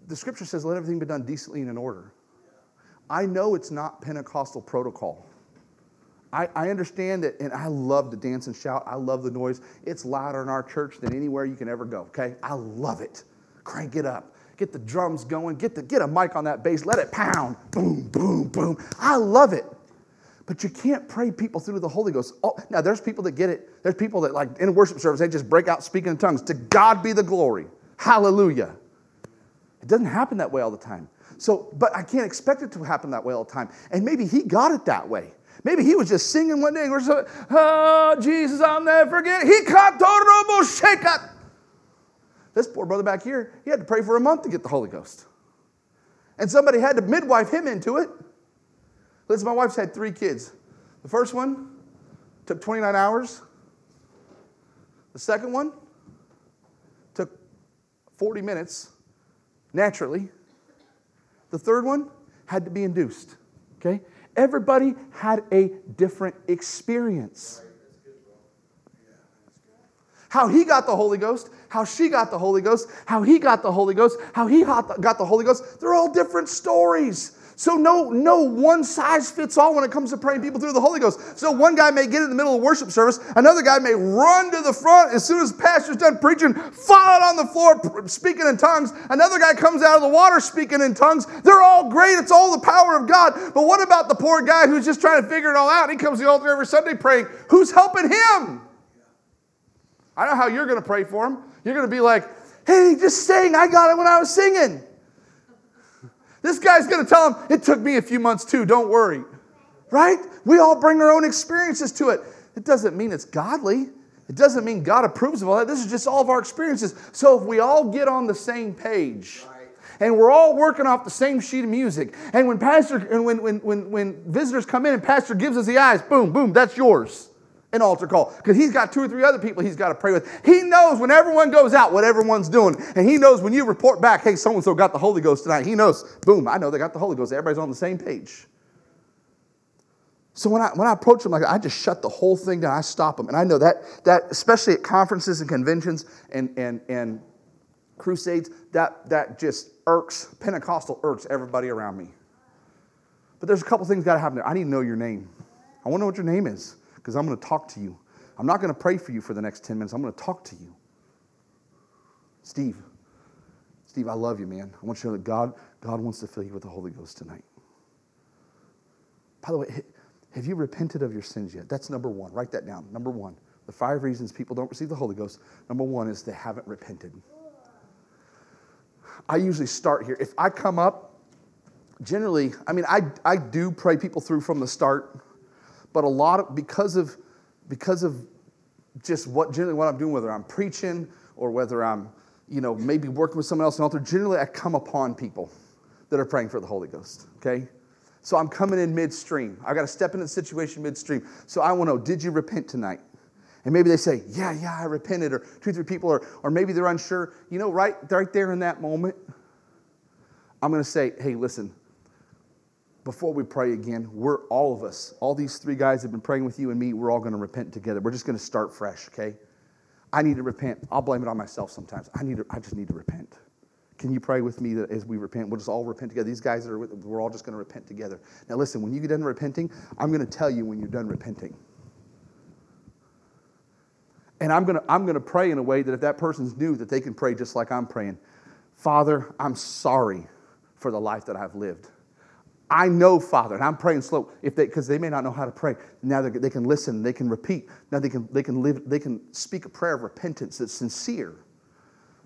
The scripture says, let everything be done decently and in order. I know it's not Pentecostal protocol. I, I understand that, and I love to dance and shout. I love the noise. It's louder in our church than anywhere you can ever go, okay? I love it. Crank it up. Get the drums going. Get, the, get a mic on that bass. Let it pound. Boom, boom, boom. I love it. But you can't pray people through the Holy Ghost. Oh, now, there's people that get it. There's people that, like, in worship service, they just break out speaking in tongues. To God be the glory. Hallelujah. It doesn't happen that way all the time. So, but I can't expect it to happen that way all the time. And maybe he got it that way. Maybe he was just singing one day and we're so, oh, Jesus, I'll never forget. He caught. This poor brother back here, he had to pray for a month to get the Holy Ghost. And somebody had to midwife him into it. Listen, my wife's had three kids. The first one took 29 hours. The second one took 40 minutes naturally. The third one had to be induced. Okay? Everybody had a different experience. How he got the Holy Ghost, how she got the Holy Ghost, how he got the Holy Ghost, how he got the Holy Ghost, they're all different stories. So no, no one size fits all when it comes to praying people through the Holy Ghost. So one guy may get in the middle of worship service, another guy may run to the front as soon as pastor's done preaching, fall out on the floor speaking in tongues. Another guy comes out of the water speaking in tongues. They're all great. It's all the power of God. But what about the poor guy who's just trying to figure it all out? He comes to the altar every Sunday praying. Who's helping him? I know how you're going to pray for him. You're going to be like, hey, just sing. I got it when I was singing. This guy's going to tell him, it took me a few months too, don't worry. Right? We all bring our own experiences to it. It doesn't mean it's godly. It doesn't mean God approves of all that. This is just all of our experiences. So if we all get on the same page and we're all working off the same sheet of music. And when pastor and when when when, when visitors come in and pastor gives us the eyes, boom, boom, that's yours. An altar call. Because he's got two or three other people he's got to pray with. He knows when everyone goes out what everyone's doing. And he knows when you report back, hey, so and so got the Holy Ghost tonight. He knows, boom, I know they got the Holy Ghost. Everybody's on the same page. So when I, when I approach them like I just shut the whole thing down. I stop them. And I know that, that especially at conferences and conventions and, and, and crusades, that, that just irks, Pentecostal irks everybody around me. But there's a couple things got to happen there. I need to know your name. I want to know what your name is because I'm going to talk to you. I'm not going to pray for you for the next 10 minutes. I'm going to talk to you. Steve, Steve, I love you, man. I want you to know that God, God wants to fill you with the Holy Ghost tonight. By the way, have you repented of your sins yet? That's number one. Write that down. Number one. The five reasons people don't receive the Holy Ghost. Number one is they haven't repented. I usually start here. If I come up, generally, I mean, I, I do pray people through from the start, but a lot of, because of, because of just what generally what I'm doing, whether I'm preaching or whether I'm, you know, maybe working with someone else in altar, generally I come upon people that are praying for the Holy Ghost, okay? So I'm coming in midstream. I've got to step into the situation midstream. So I want to know, did you repent tonight? And maybe they say, yeah, yeah, I repented, or two, three people, or, or maybe they're unsure. You know, right, right there in that moment, I'm going to say, hey, listen, before we pray again, we're all of us, all these three guys have been praying with you and me, we're all going to repent together. We're just going to start fresh, okay? I need to repent. I'll blame it on myself sometimes. I need to, I just need to repent. Can you pray with me that as we repent, we'll just all repent together? These guys that are, we're all just going to repent together. Now, listen, when you get done repenting, I'm going to tell you when you're done repenting. And I'm going to I'm going to pray in a way that if that person's new, that they can pray just like I'm praying. Father, I'm sorry for the life that I've lived. I know, Father, and I'm praying slow. If they, because they may not know how to pray, now they can listen, they can repeat. Now they can, they can live, they can speak a prayer of repentance that's sincere.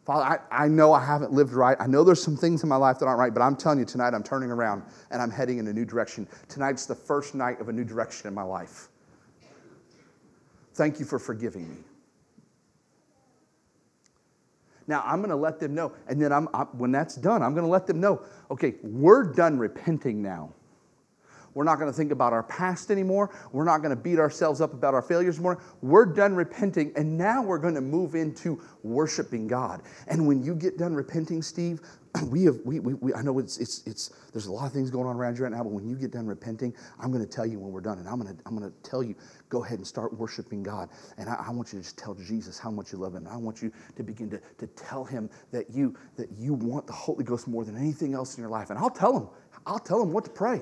Father, I, I know I haven't lived right. I know there's some things in my life that aren't right, but I'm telling you tonight, I'm turning around and I'm heading in a new direction. Tonight's the first night of a new direction in my life. Thank you for forgiving me. Now I'm going to let them know, and then I'm, I'm when that's done, I'm going to let them know. Okay, we're done repenting now. We're not going to think about our past anymore. We're not going to beat ourselves up about our failures more. We're done repenting, and now we're going to move into worshiping God. And when you get done repenting, Steve, we have we, we, we, I know it's it's it's there's a lot of things going on around you right now, but when you get done repenting, I'm going to tell you when we're done, and I'm going to I'm going to tell you go ahead and start worshiping God. And I, I, want you to just tell Jesus how much you love Him. I want you to begin to, to tell Him that you that you want the Holy Ghost more than anything else in your life. And I'll tell Him I'll tell Him what to pray.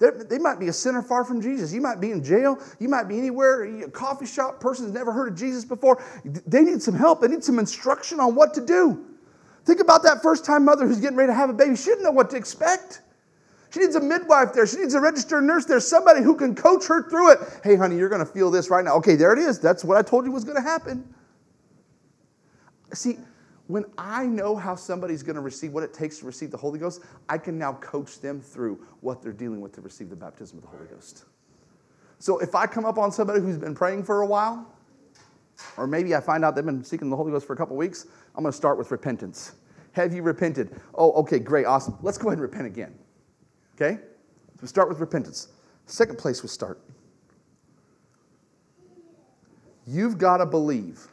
They're, might be a sinner far from Jesus. You might be in jail. You might be anywhere, a coffee shop, person has never heard of Jesus before. They need some help. They need some instruction on what to do. Think about that first time mother who's getting ready to have a baby. She didn't know what to expect. She needs a midwife there. She needs a registered nurse there, somebody who can coach her through it. Hey, honey, you're going to feel this right now. Okay, there it is. That's what I told you was going to happen. See, when I know how somebody's going to receive what it takes to receive the Holy Ghost, I can now coach them through what they're dealing with to receive the baptism of the Holy Ghost. So if I come up on somebody who's been praying for a while, or maybe I find out they've been seeking the Holy Ghost for a couple weeks, I'm going to start with repentance. Have you repented? Oh, okay, great, awesome. Let's go ahead and repent again. Okay? So we start with repentance. Second place we start. You've got to believe.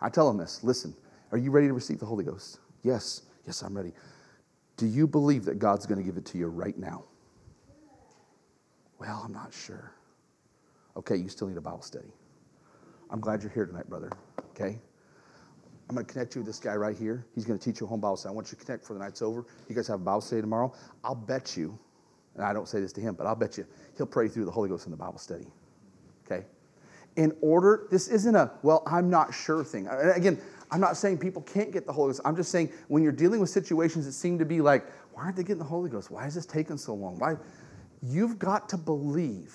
I tell them this listen, are you ready to receive the Holy Ghost? Yes, yes, I'm ready. Do you believe that God's going to give it to you right now? Well, I'm not sure. Okay, you still need a Bible study. I'm glad you're here tonight, brother. Okay? I'm going to connect you with this guy right here. He's going to teach you a home Bible study. I want you to connect before the night's over. You guys have a Bible study tomorrow. I'll bet you, and I don't say this to him, but I'll bet you he'll pray through the Holy Ghost in the Bible study. Okay? In order, this isn't a, well, I'm not sure thing. Again, I'm not saying people can't get the Holy Ghost. I'm just saying when you're dealing with situations that seem to be like, why aren't they getting the Holy Ghost? Why is this taking so long? Why? You've got to believe.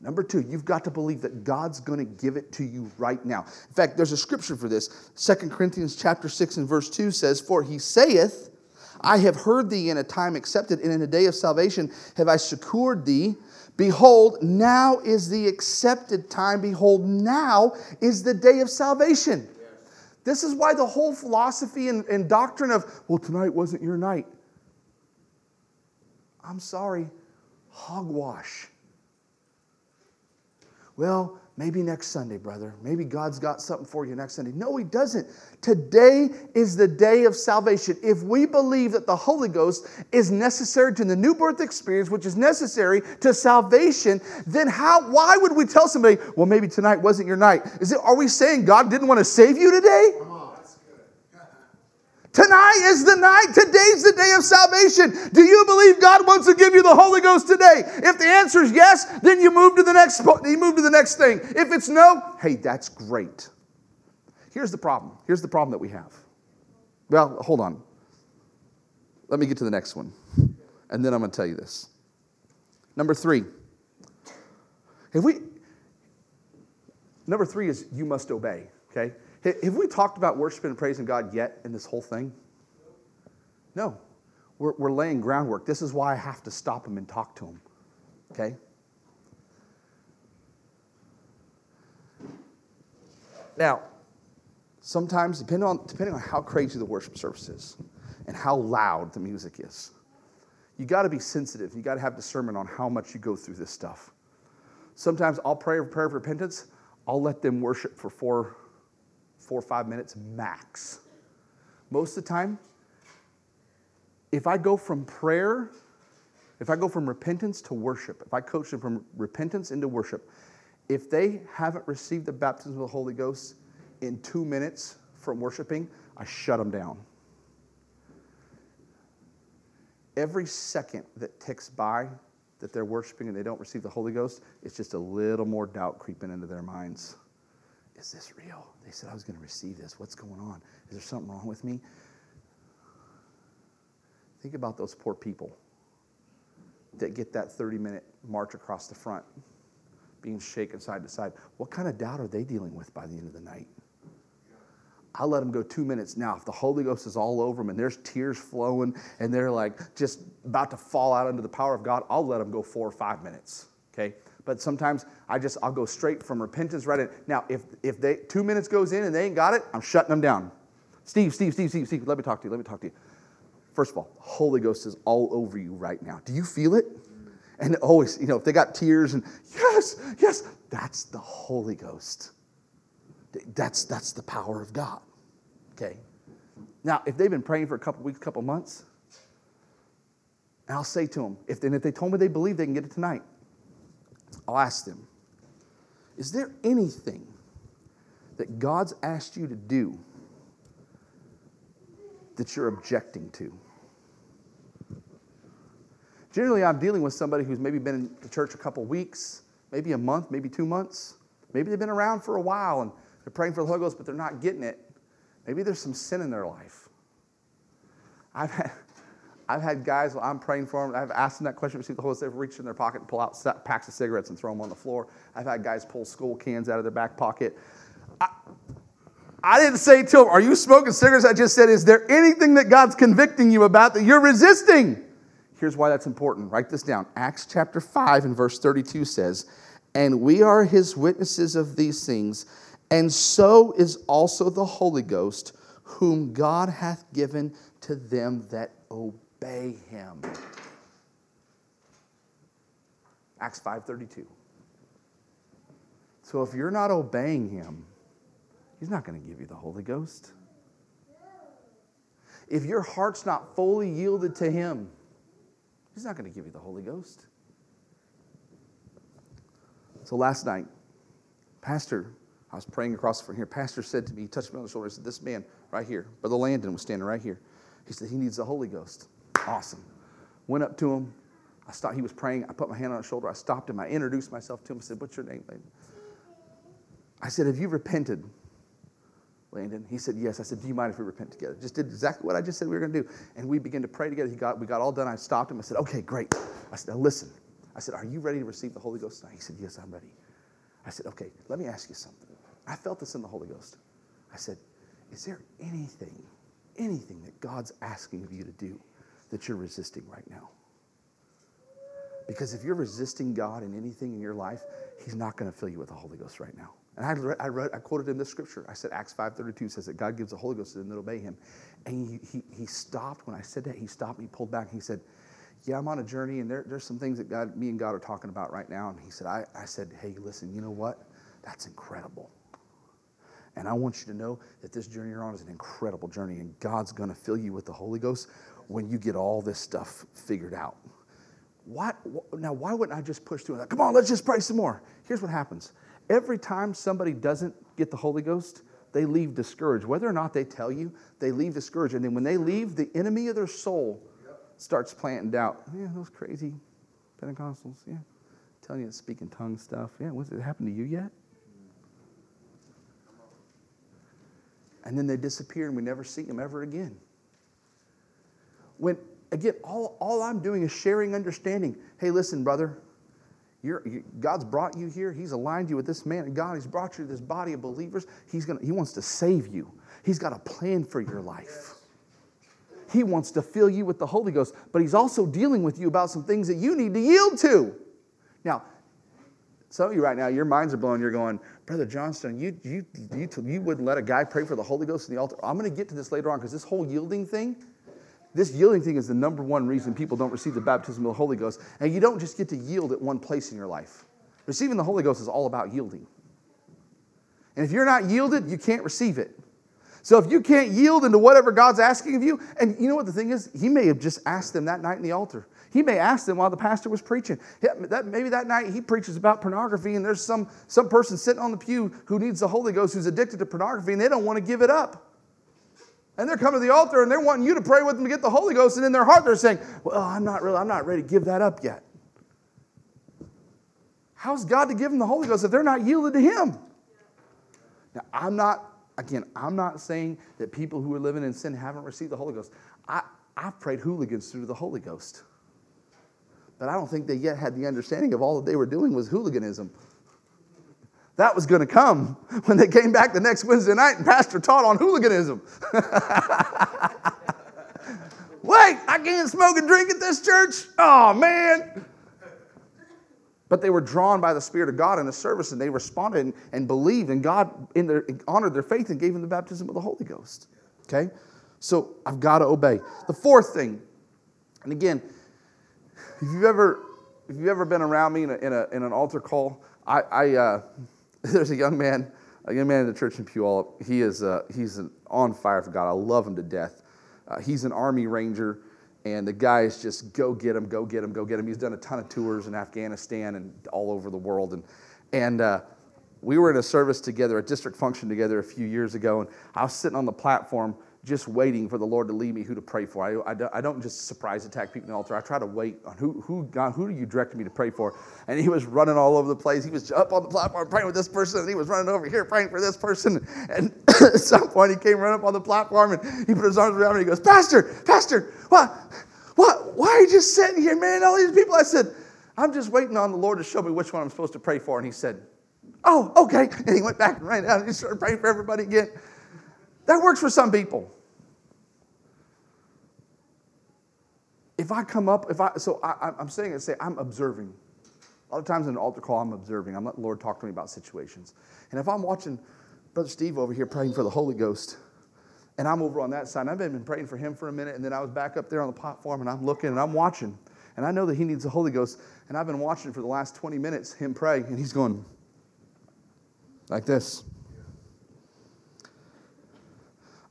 Number two, you've got to believe that God's going to give it to you right now. In fact, there's a scripture for this. Second Corinthians chapter 6 and verse 2 says, For he saith, I have heard thee in a time accepted, and in a day of salvation have I secured thee. Behold, now is the accepted time. Behold, now is the day of salvation. This is why the whole philosophy and, and doctrine of, well, tonight wasn't your night. I'm sorry, hogwash. Well, maybe next Sunday, brother. Maybe God's got something for you next Sunday. No, He doesn't. Today is the day of salvation. If we believe that the Holy Ghost is necessary to the new birth experience, which is necessary to salvation, then how, why would we tell somebody, well, maybe tonight wasn't your night? Is it, are we saying God didn't want to save you today? Tonight is the night. Today's the day of salvation. Do you believe God wants to give you the Holy Ghost today? If the answer is yes, then you move to the next you move to the next thing. If it's no, hey, that's great. Here's the problem. Here's the problem that we have. Well, hold on. Let me get to the next one. And then I'm going to tell you this. Number 3. If we Number 3 is you must obey, okay? Have we talked about worshiping and praising God yet in this whole thing? No. We're, we're laying groundwork. This is why I have to stop him and talk to him. Okay? Now, sometimes, depending on, depending on how crazy the worship service is and how loud the music is, you got to be sensitive. You got to have discernment on how much you go through this stuff. Sometimes I'll pray a prayer of repentance. I'll let them worship for four four or five minutes max. Most of the time, if I go from prayer, if I go from repentance to worship, if I coach them from repentance into worship, if they haven't received the baptism of the Holy Ghost in two minutes from worshiping, I shut them down. Every second that ticks by that they're worshiping and they don't receive the Holy Ghost, it's just a little more doubt creeping into their minds. Is this real? They said I was going to receive this. What's going on? Is there something wrong with me? Think about those poor people that get that 30 minute march across the front, being shaken side to side. What kind of doubt are they dealing with by the end of the night? I let them go two minutes. Now, if the Holy Ghost is all over them and there's tears flowing and they're like just about to fall out under the power of God, I'll let them go four or five minutes. Okay? But sometimes I just I'll go straight from repentance right in. Now, if if they two minutes goes in and they ain't got it, I'm shutting them down. Steve, Steve, Steve, Steve, Steve, let me talk to you. Let me talk to you. First of all, Holy Ghost is all over you right now. Do you feel it? And always, you know, if they got tears and yes, yes, that's the Holy Ghost. That's that's the power of God. Okay. Now, if they've been praying for a couple weeks, couple months, I'll say to them, if, and if they told me they believe, they can get it tonight. I'll ask them Is there anything that God's asked you to do that you're objecting to? Generally, I'm dealing with somebody who's maybe been in the church a couple weeks, maybe a month, maybe two months. Maybe they've been around for a while and they're praying for the Holy Ghost, but they're not getting it. Maybe there's some sin in their life. I've had, I've had guys, I'm praying for them, I've asked them that question, receive the Holy Spirit, reach in their pocket and pull out packs of cigarettes and throw them on the floor. I've had guys pull Skoal cans out of their back pocket. I, I didn't say to them, Are you smoking cigarettes? I just said, Is there anything that God's convicting you about that you're resisting? Here's why that's important. Write this down. Acts chapter 5 and verse 32 says, And we are his witnesses of these things, and so is also the Holy Ghost, whom God hath given to them that obey obey him. Acts 5:32. So if you're not obeying him, he's not going to give you the Holy Ghost. If your heart's not fully yielded to him, he's not going to give you the Holy Ghost. So last night, Pastor, I was praying across from here. Pastor said to me, he touched me on the shoulder. He said, This man right here, Brother Landon was standing right here. He said, He needs the Holy Ghost. Awesome. Went up to him. I stopped. He was praying. I put my hand on his shoulder. I stopped him. I introduced myself to him. I said, What's your name, Landon? I said, Have you repented, Landon? He said, Yes. I said, Do you mind if we repent together? Just did exactly what I just said we were going to do. And we began to pray together. He got, we got all done. I stopped him. I said, Okay, great. I said, listen. I said, Are you ready to receive the Holy Ghost tonight? He said, Yes, I'm ready. I said, Okay, let me ask you something. I felt this in the Holy Ghost. I said, Is there anything, anything that God's asking of you to do? That you're resisting right now? Because if you're resisting God in anything in your life, He's not going to fill you with the Holy Ghost right now. And I, read, I, read, I quoted him this scripture. I said, Acts 5.32 says that God gives the Holy Ghost to them that obey him. And he, he, he stopped, when I said that, he stopped me, pulled back, he said, yeah, I'm on a journey, and there, there's some things that God, me and God are talking about right now. And he said, I, I said, hey, listen, you know what? That's incredible. And I want you to know that this journey you're on is an incredible journey, and God's going to fill you with the Holy Ghost when you get all this stuff figured out. Why, now, why wouldn't I just push through like, come on, let's just pray some more? Here's what happens. Every time somebody doesn't get the Holy Ghost, they leave discouraged. Whether or not they tell you, they leave discouraged. And then when they leave, the enemy of their soul starts planting doubt. Yeah, those crazy Pentecostals, yeah. Telling you to speak in tongues stuff. Yeah, what's it happened to you yet? And then they disappear and we never see them ever again. When again, all, all I'm doing is sharing understanding. Hey, listen, brother, you're, you, God's brought you here. He's aligned you with this man and God. He's brought you to this body of believers. He's gonna, he wants to save you. He's got a plan for your life. He wants to fill you with the Holy Ghost, but He's also dealing with you about some things that you need to yield to. Now, some of you right now, your minds are blowing. You're going, Brother Johnstone, you, you, you, you wouldn't let a guy pray for the Holy Ghost in the altar. I'm going to get to this later on because this whole yielding thing, this yielding thing is the number one reason people don't receive the baptism of the Holy Ghost. And you don't just get to yield at one place in your life. Receiving the Holy Ghost is all about yielding. And if you're not yielded, you can't receive it. So if you can't yield into whatever God's asking of you, and you know what the thing is? He may have just asked them that night in the altar. He may ask them while the pastor was preaching. maybe that night he preaches about pornography, and there's some, some person sitting on the pew who needs the Holy Ghost who's addicted to pornography, and they don't want to give it up. And they're coming to the altar and they're wanting you to pray with them to get the Holy Ghost. And in their heart, they're saying, Well, I'm not really, I'm not ready to give that up yet. How's God to give them the Holy Ghost if they're not yielded to Him? Now, I'm not, again, I'm not saying that people who are living in sin haven't received the Holy Ghost. I, I've prayed hooligans through the Holy Ghost. But I don't think they yet had the understanding of all that they were doing was hooliganism. That was going to come when they came back the next Wednesday night and Pastor taught on hooliganism. Wait, I can't smoke and drink at this church? Oh, man. But they were drawn by the Spirit of God in the service and they responded and, and believed, and God their, honored their faith and gave them the baptism of the Holy Ghost. Okay? So I've got to obey. The fourth thing, and again, if you've ever, if you've ever been around me in, a, in, a, in an altar call, I, I uh, there's a young man, a young man in the church in Puyallup. He is uh, he's on fire for God. I love him to death. Uh, he's an Army Ranger, and the guy is just go get him, go get him, go get him. He's done a ton of tours in Afghanistan and all over the world, and and uh, we were in a service together, a district function together a few years ago, and I was sitting on the platform just waiting for the Lord to lead me who to pray for. I, I, don't just surprise attack people in the altar. I try to wait on who, who, God, who do you direct me to pray for? And he was running all over the place. He was up on the platform praying with this person, and he was running over here praying for this person. And at some point, he came running up on the platform and he put his arms around me. And he goes, Pastor, Pastor, what, what, why are you just sitting here, man? All these people. I said, I'm just waiting on the Lord to show me which one I'm supposed to pray for. And he said, Oh, okay. And he went back and ran out and he started praying for everybody again. That works for some people. If I come up, if I, so I, am saying it, say, I'm observing. A lot of times in an altar call, I'm observing. I'm letting the Lord talk to me about situations. And if I'm watching Brother Steve over here praying for the Holy Ghost, and I'm over on that side, I've been praying for him for a minute, and then I was back up there on the platform, and I'm looking and I'm watching. And I know that he needs the Holy Ghost, and I've been watching for the last 20 minutes him pray, and he's going like this.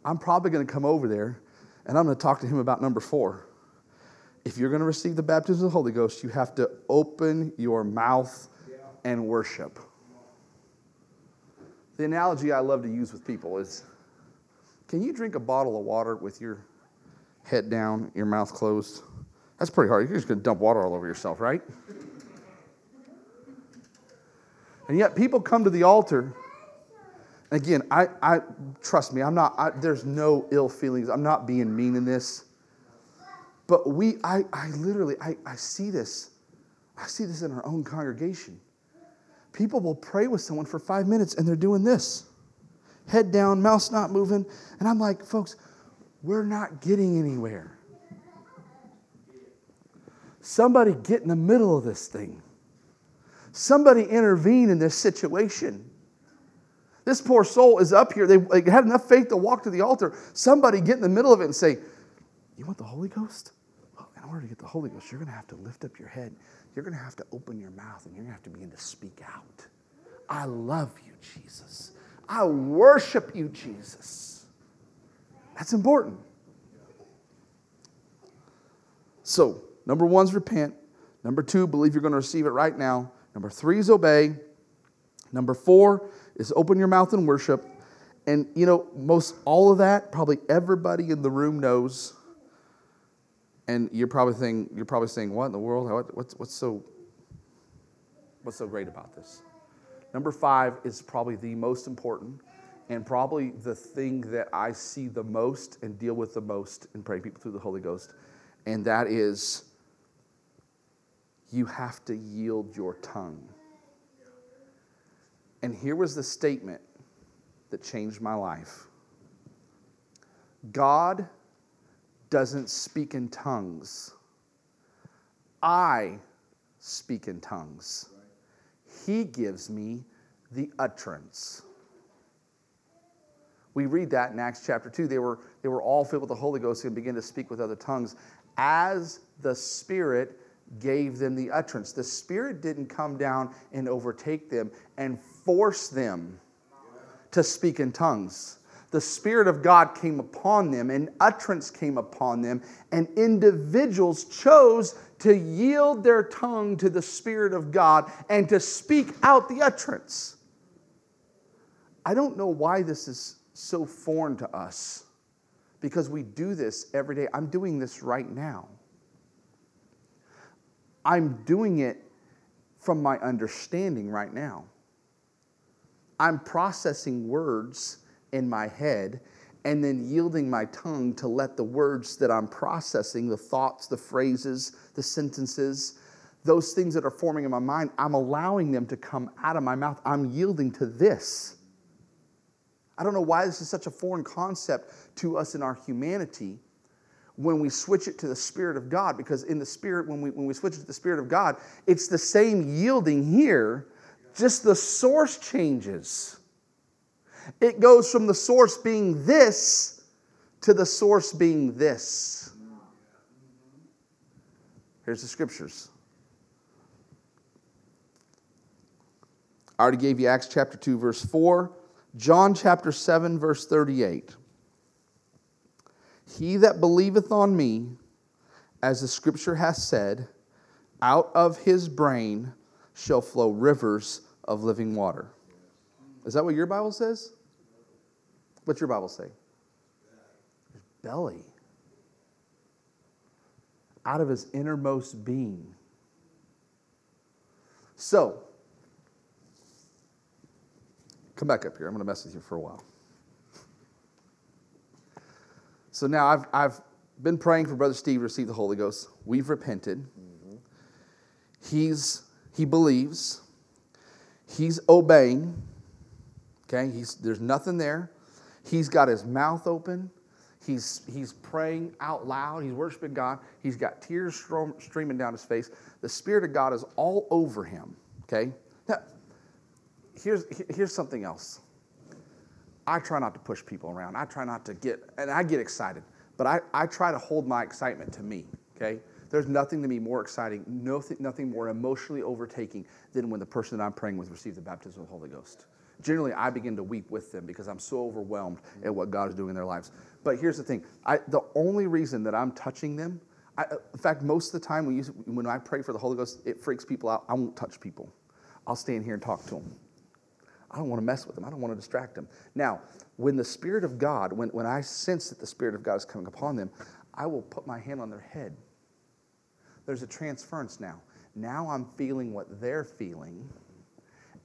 I'm probably going to come over there and I'm going to talk to him about number four. If you're going to receive the baptism of the Holy Ghost, you have to open your mouth and worship. The analogy I love to use with people is can you drink a bottle of water with your head down, your mouth closed? That's pretty hard. You're just going to dump water all over yourself, right? And yet, people come to the altar Again, I, I trust me, I'm not, I, there's no ill feelings. I'm not being mean in this. But we, I, I literally, I, I see this. I see this in our own congregation. People will pray with someone for five minutes and they're doing this head down, mouth not moving. And I'm like, folks, we're not getting anywhere. Somebody get in the middle of this thing. Somebody intervene in this situation. This poor soul is up here. They, they had enough faith to walk to the altar. Somebody get in the middle of it and say, You want the Holy Ghost? Well, in order to get the Holy Ghost, you're going to have to lift up your head. You're going to have to open your mouth and you're going to have to begin to speak out. I love you, Jesus. I worship you, Jesus. That's important. So, number one is repent. Number two, believe you're going to receive it right now. Number three is obey. Number four is open your mouth and worship. And you know, most all of that, probably everybody in the room knows. And you're probably saying, you're probably saying, what in the world? What, what's, what's so what's so great about this? Number five is probably the most important and probably the thing that I see the most and deal with the most in praying people through the Holy Ghost. And that is you have to yield your tongue. And here was the statement that changed my life God doesn't speak in tongues, I speak in tongues. He gives me the utterance. We read that in Acts chapter 2. They were, they were all filled with the Holy Ghost and began to speak with other tongues as the Spirit gave them the utterance. The Spirit didn't come down and overtake them and force them to speak in tongues. The Spirit of God came upon them, and utterance came upon them, and individuals chose to yield their tongue to the Spirit of God and to speak out the utterance. I don't know why this is so foreign to us because we do this every day. I'm doing this right now. I'm doing it from my understanding right now. I'm processing words in my head and then yielding my tongue to let the words that I'm processing, the thoughts, the phrases, the sentences, those things that are forming in my mind, I'm allowing them to come out of my mouth. I'm yielding to this. I don't know why this is such a foreign concept to us in our humanity when we switch it to the Spirit of God, because in the Spirit, when we, when we switch it to the Spirit of God, it's the same yielding here, just the source changes. It goes from the source being this to the source being this. Here's the scriptures. I already gave you Acts chapter 2, verse 4, John chapter 7, verse 38. He that believeth on me, as the scripture hath said, out of his brain shall flow rivers of living water. Is that what your Bible says? What's your Bible say? His belly. Out of his innermost being. So, come back up here. I'm going to mess with you for a while. So now I've, I've been praying for Brother Steve to receive the Holy Ghost. We've repented. Mm-hmm. He's, he believes. He's obeying. Okay, he's, there's nothing there. He's got his mouth open. He's, he's praying out loud. He's worshiping God. He's got tears streaming down his face. The Spirit of God is all over him. Okay? Now, here's, here's something else. I try not to push people around. I try not to get, and I get excited, but I, I try to hold my excitement to me, okay? There's nothing to me more exciting, nothing, nothing more emotionally overtaking than when the person that I'm praying with receives the baptism of the Holy Ghost. Generally, I begin to weep with them because I'm so overwhelmed at what God is doing in their lives. But here's the thing I, the only reason that I'm touching them, I, uh, in fact, most of the time when, you, when I pray for the Holy Ghost, it freaks people out. I won't touch people. I'll stand here and talk to them I don't want to mess with them. I don't want to distract them. Now, when the Spirit of God, when, when I sense that the Spirit of God is coming upon them, I will put my hand on their head. There's a transference now. Now I'm feeling what they're feeling,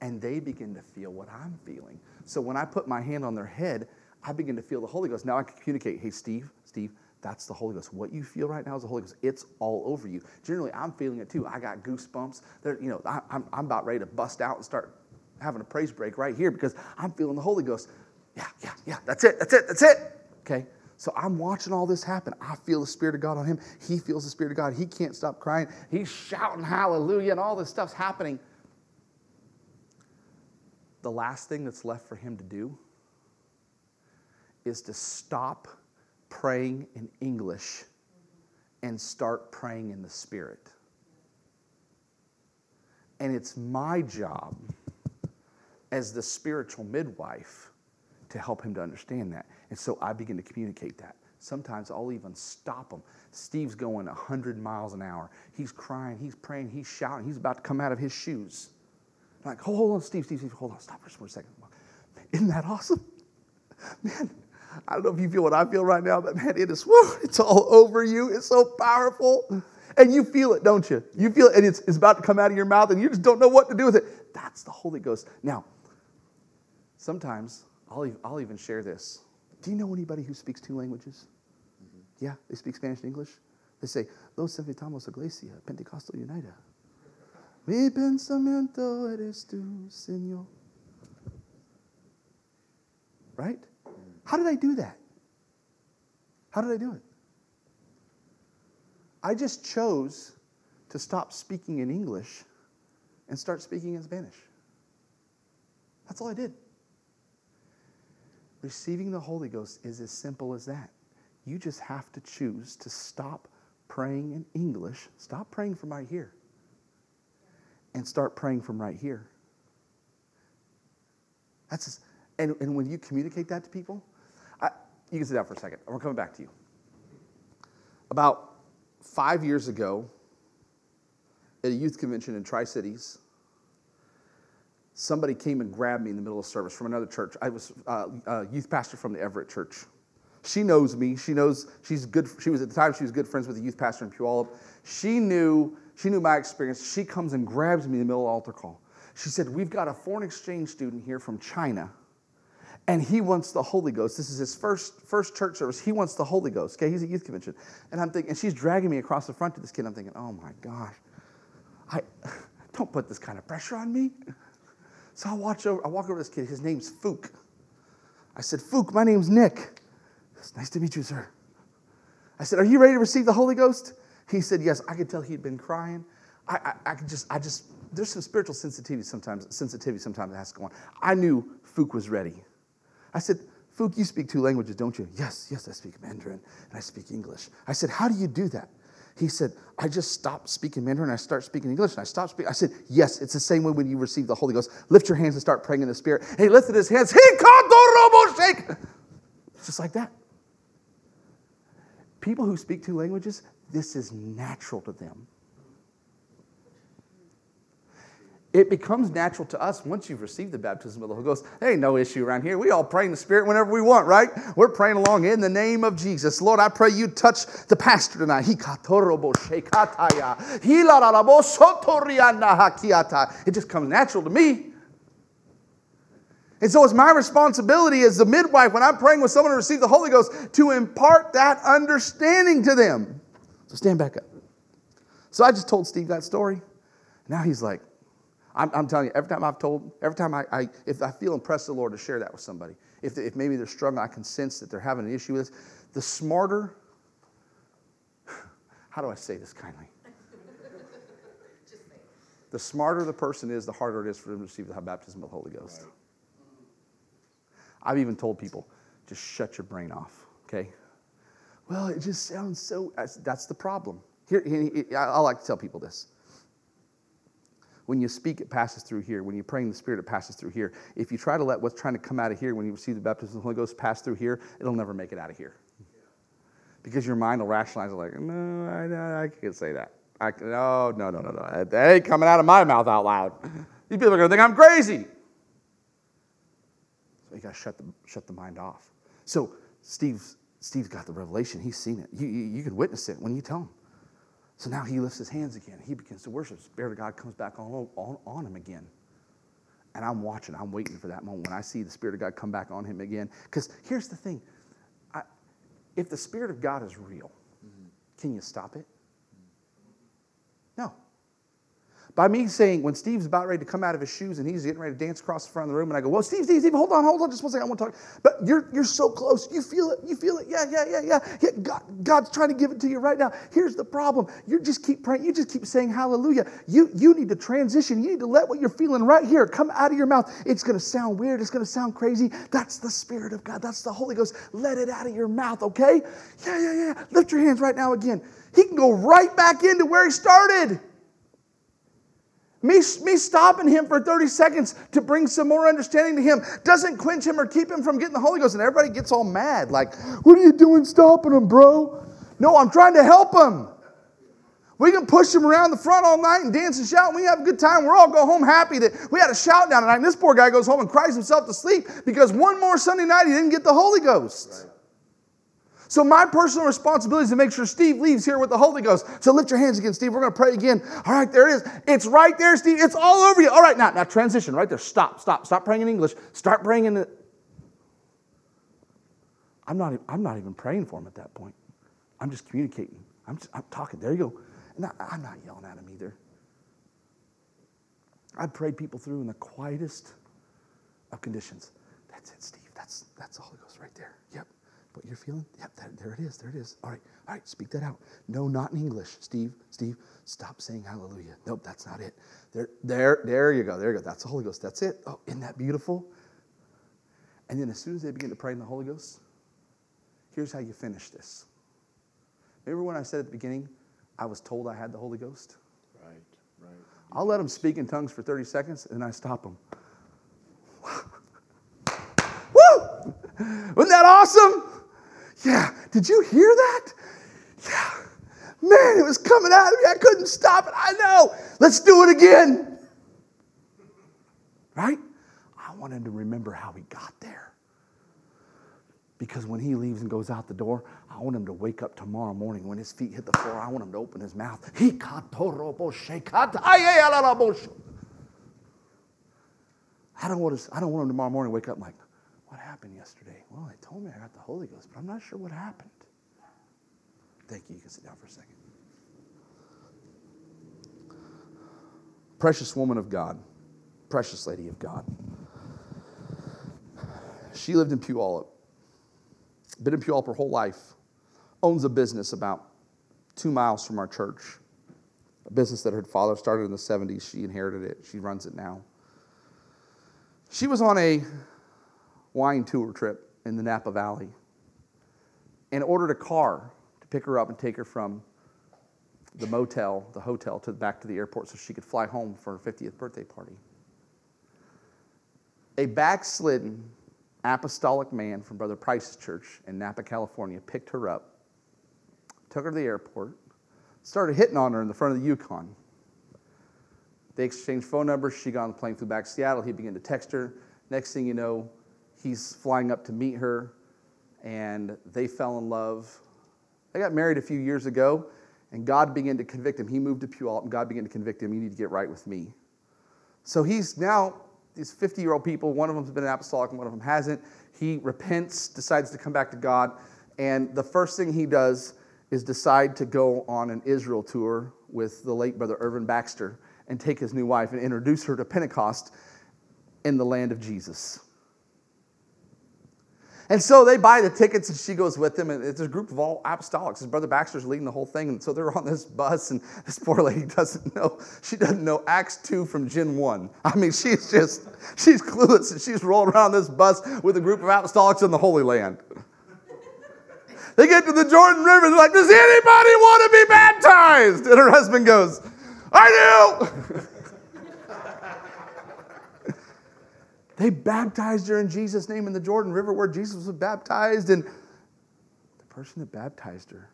and they begin to feel what I'm feeling. So when I put my hand on their head, I begin to feel the Holy Ghost. Now I can communicate, hey, Steve, Steve, that's the Holy Ghost. What you feel right now is the Holy Ghost. It's all over you. Generally, I'm feeling it too. I got goosebumps. You know, I, I'm, I'm about ready to bust out and start having a praise break right here because I'm feeling the Holy Ghost. Yeah, yeah, yeah, that's it, that's it, that's it. Okay? So I'm watching all this happen. I feel the Spirit of God on him. He feels the Spirit of God. He can't stop crying. He's shouting hallelujah, and all this stuff's happening. The last thing that's left for him to do is to stop praying in English and start praying in the Spirit. And it's my job as the spiritual midwife to help him to understand that. And so I begin to communicate that. Sometimes I'll even stop him. Steve's going 100 miles an hour. He's crying, he's praying, he's shouting, he's about to come out of his shoes. I'm like, hold on, Steve, Steve, Steve, hold on, stop for a second. Isn't that awesome? Man, I don't know if you feel what I feel right now, but man, it is, woo, it's all over you. It's so powerful. And you feel it, don't you? You feel it, and it's, it's about to come out of your mouth, and you just don't know what to do with it. That's the Holy Ghost. Now, sometimes I'll, I'll even share this. Do you know anybody who speaks two languages? Mm-hmm. Yeah, they speak Spanish and English. They say, Los invitamos a Iglesia Pentecostal unida. Mi pensamiento eres tú, Señor. Right? How did I do that? How did I do it? I just chose to stop speaking in English and start speaking in Spanish. That's all I did. Receiving the Holy Ghost is as simple as that. You just have to choose to stop praying in English, stop praying from right here, and start praying from right here. That's just, and, and when you communicate that to people, I, you can sit down for a second. We're coming back to you. About five years ago at a youth convention in Tri Cities, somebody came and grabbed me in the middle of service from another church. I was uh, a youth pastor from the Everett Church. She knows me. She knows she's good. She was at the time she was good friends with the youth pastor in Puyallup. She knew she knew my experience. She comes and grabs me in the middle of altar call. She said, "We've got a foreign exchange student here from China." and he wants the Holy Ghost. This is his first first church service. He wants the Holy Ghost. Okay, he's at youth convention, and I'm thinking, and she's dragging me across the front to this kid. I'm thinking, oh my gosh, I don't put this kind of pressure on me. So I watch over. I walk over to this kid. His name's Fook. I said, Fook, my name's Nick. It's nice to meet you, sir. I said, Are you ready to receive the Holy Ghost? He said, Yes. I could tell he'd been crying. I, I, I could just, I just, there's some spiritual sensitivity sometimes, sensitivity sometimes that has to go on. I knew Fook was ready. I said, Fook, you speak two languages, don't you? Yes, yes, I speak Mandarin and I speak English. I said, How do you do that? He said, I just stopped speaking Mandarin and I start speaking English and I stopped speaking. I said, Yes, it's the same way when you receive the Holy Ghost. Lift your hands and start praying in the Spirit. And he lifted his hands. He called the robo shake. Just like that. People who speak two languages, this is natural to them. It becomes natural to us once you've received the baptism of the Holy Ghost. There ain't no issue around here. We all pray in the Spirit whenever we want, right? We're praying along in the name of Jesus. Lord, I pray you touch the pastor tonight. It just comes natural to me. And so it's my responsibility as the midwife when I'm praying with someone to receive the Holy Ghost to impart that understanding to them. So stand back up. So I just told Steve that story. Now he's like, I'm, I'm, telling you, every time I've told, every time I, I, if I feel impressed the Lord to share that with somebody, if, if maybe they're struggling, I can sense that they're having an issue with this, the smarter, how do I say this kindly? the smarter the person is, the harder it is for them to receive the baptism of the Holy Ghost. Right. I've even told people, just shut your brain off, okay? Well, it just sounds so, that's the problem. Here, I like to tell people this when you speak, it passes through here. When you pray in the Spirit, it passes through here. If you try to let what's trying to come out of here when you receive the baptism of the Holy Ghost pass through here, it'll never make it out of here. Because your mind will rationalize it like, no, I, I can't say that. I, oh, no, no, no, no, no. That ain't coming out of my mouth out loud. These people are going to think I'm crazy. So you got to shut the, shut the mind off. So Steve's, Steve's got the revelation. He's seen it. You, you, you can witness it when you tell him. So now he lifts his hands again. He begins to worship. Spirit of God comes back on, on, on him again. And I'm watching, I'm waiting for that moment when I see the Spirit of God come back on him again. Because here's the thing I, if the Spirit of God is real, mm-hmm. can you stop it? No. By me saying, when Steve's about ready to come out of his shoes and he's getting ready to dance across the front of the room, and I go, Well, Steve, Steve, Steve, hold on, hold on, just one second, I want to talk. But you're, you're so close. You feel it, you feel it. Yeah, yeah, yeah, yeah. yeah God, God's trying to give it to you right now. Here's the problem. You just keep praying, you just keep saying hallelujah. You, you need to transition. You need to let what you're feeling right here come out of your mouth. It's going to sound weird, it's going to sound crazy. That's the Spirit of God, that's the Holy Ghost. Let it out of your mouth, okay? Yeah, yeah, yeah. Lift your hands right now again. He can go right back into where he started. Me, me stopping him for 30 seconds to bring some more understanding to him doesn't quench him or keep him from getting the Holy Ghost. And everybody gets all mad, like, what are you doing stopping him, bro? No, I'm trying to help him. We can push him around the front all night and dance and shout, and we have a good time. We're all go home happy that we had a shout down tonight. And this poor guy goes home and cries himself to sleep because one more Sunday night he didn't get the Holy Ghost. Right. So, my personal responsibility is to make sure Steve leaves here with the Holy Ghost. So, lift your hands again, Steve. We're going to pray again. All right, there it is. It's right there, Steve. It's all over you. All right, now, now transition right there. Stop, stop, stop praying in English. Start praying in the. I'm not, I'm not even praying for him at that point. I'm just communicating. I'm, just, I'm talking. There you go. And I'm not yelling at him either. I prayed people through in the quietest of conditions. That's it, Steve. That's, that's the Holy Ghost right there. What you're feeling? Yep, that, there it is. There it is. All right, all right, speak that out. No, not in English. Steve, Steve, stop saying hallelujah. Nope, that's not it. There, there, there you go. There you go. That's the Holy Ghost. That's it. Oh, isn't that beautiful? And then as soon as they begin to pray in the Holy Ghost, here's how you finish this. Remember when I said at the beginning, I was told I had the Holy Ghost? Right, right. I'll let them speak in tongues for 30 seconds and I stop them. Woo! Wasn't that awesome? Yeah, did you hear that? Yeah. Man, it was coming out of me. I couldn't stop it. I know. Let's do it again. Right? I want him to remember how he got there. Because when he leaves and goes out the door, I want him to wake up tomorrow morning. When his feet hit the floor, I want him to open his mouth. Oh, I don't want, to, I don't want him tomorrow morning to wake up like, happened yesterday? Well, they told me I got the Holy Ghost, but I'm not sure what happened. Thank you. You can sit down for a second. Precious woman of God, precious lady of God. She lived in Puyallup, been in Puyallup her whole life, owns a business about two miles from our church, a business that her father started in the 70s. She inherited it, she runs it now. She was on a wine tour trip in the Napa Valley and ordered a car to pick her up and take her from the motel, the hotel, to back to the airport so she could fly home for her 50th birthday party. A backslidden apostolic man from Brother Price's church in Napa, California, picked her up, took her to the airport, started hitting on her in the front of the Yukon. They exchanged phone numbers. She got on the plane, flew back to Seattle. He began to text her. Next thing you know, he's flying up to meet her, and they fell in love. They got married a few years ago, and God began to convict him. He moved to Puyallup, and God began to convict him. You need to get right with me. So he's now these 50 year old people. One of them's been an apostolic, and one of them hasn't. He repents, decides to come back to God, and the first thing he does is decide to go on an Israel tour with the late brother Irvin Baxter and take his new wife and introduce her to Pentecost in the land of Jesus. And so they buy the tickets and she goes with them. And it's a group of all apostolics. His brother Baxter's leading the whole thing. And so they're on this bus, and this poor lady doesn't know. She doesn't know Acts 2 from Gen 1. I mean, she's just, she's clueless. And she's rolling around this bus with a group of apostolics in the Holy Land. They get to the Jordan River. They're like, Does anybody want to be baptized? And her husband goes, I do. They baptized her in Jesus' name in the Jordan River where Jesus was baptized. And the person that baptized her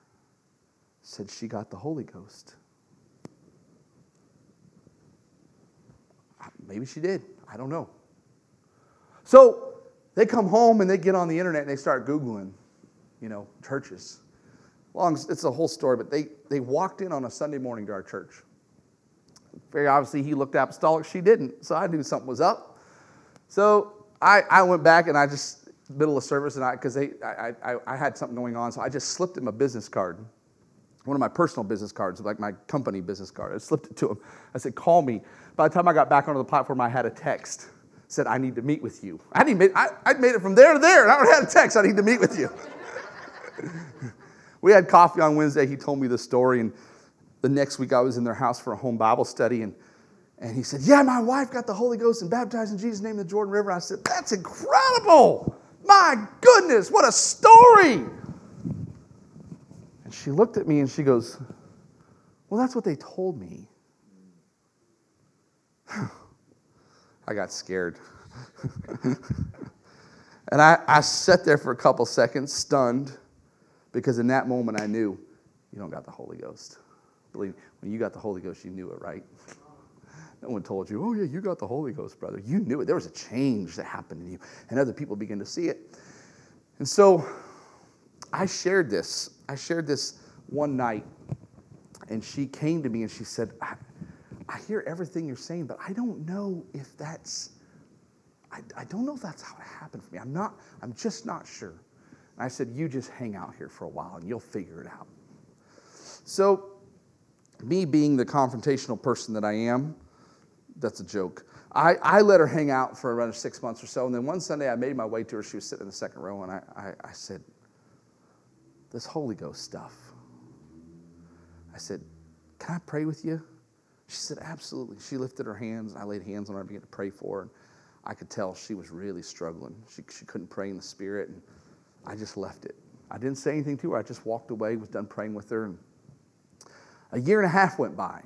said she got the Holy Ghost. Maybe she did. I don't know. So they come home and they get on the internet and they start Googling, you know, churches. Long, it's a whole story, but they, they walked in on a Sunday morning to our church. Very obviously, he looked apostolic. She didn't. So I knew something was up. So I, I went back and I just, middle of service, and I, because I, I, I had something going on, so I just slipped him a business card. one of my personal business cards, like my company business card. I slipped it to him. I said, call me. By the time I got back onto the platform, I had a text. Said, I need to meet with you. I hadn't made, I, I'd made it from there to there, and I had a text, I need to meet with you. we had coffee on Wednesday. He told me the story, and the next week I was in their house for a home Bible study, and, and he said, Yeah, my wife got the Holy Ghost and baptized in Jesus' name in the Jordan River. I said, That's incredible. My goodness, what a story. And she looked at me and she goes, Well, that's what they told me. I got scared. and I, I sat there for a couple seconds, stunned, because in that moment I knew you don't got the Holy Ghost. Believe me, when you got the Holy Ghost, you knew it, right? No one told you, oh, yeah, you got the Holy Ghost, brother. You knew it. There was a change that happened in you, and other people began to see it. And so I shared this. I shared this one night, and she came to me and she said, I, I hear everything you're saying, but I don't know if that's, I, I don't know if that's how it happened for me. I'm not, I'm just not sure. And I said, You just hang out here for a while and you'll figure it out. So, me being the confrontational person that I am, that's a joke. I, I let her hang out for around six months or so. And then one Sunday I made my way to her. She was sitting in the second row, and I, I, I said, This Holy Ghost stuff. I said, Can I pray with you? She said, Absolutely. She lifted her hands, and I laid hands on her and began to pray for her. And I could tell she was really struggling. She, she couldn't pray in the Spirit, and I just left it. I didn't say anything to her. I just walked away, was done praying with her. And a year and a half went by.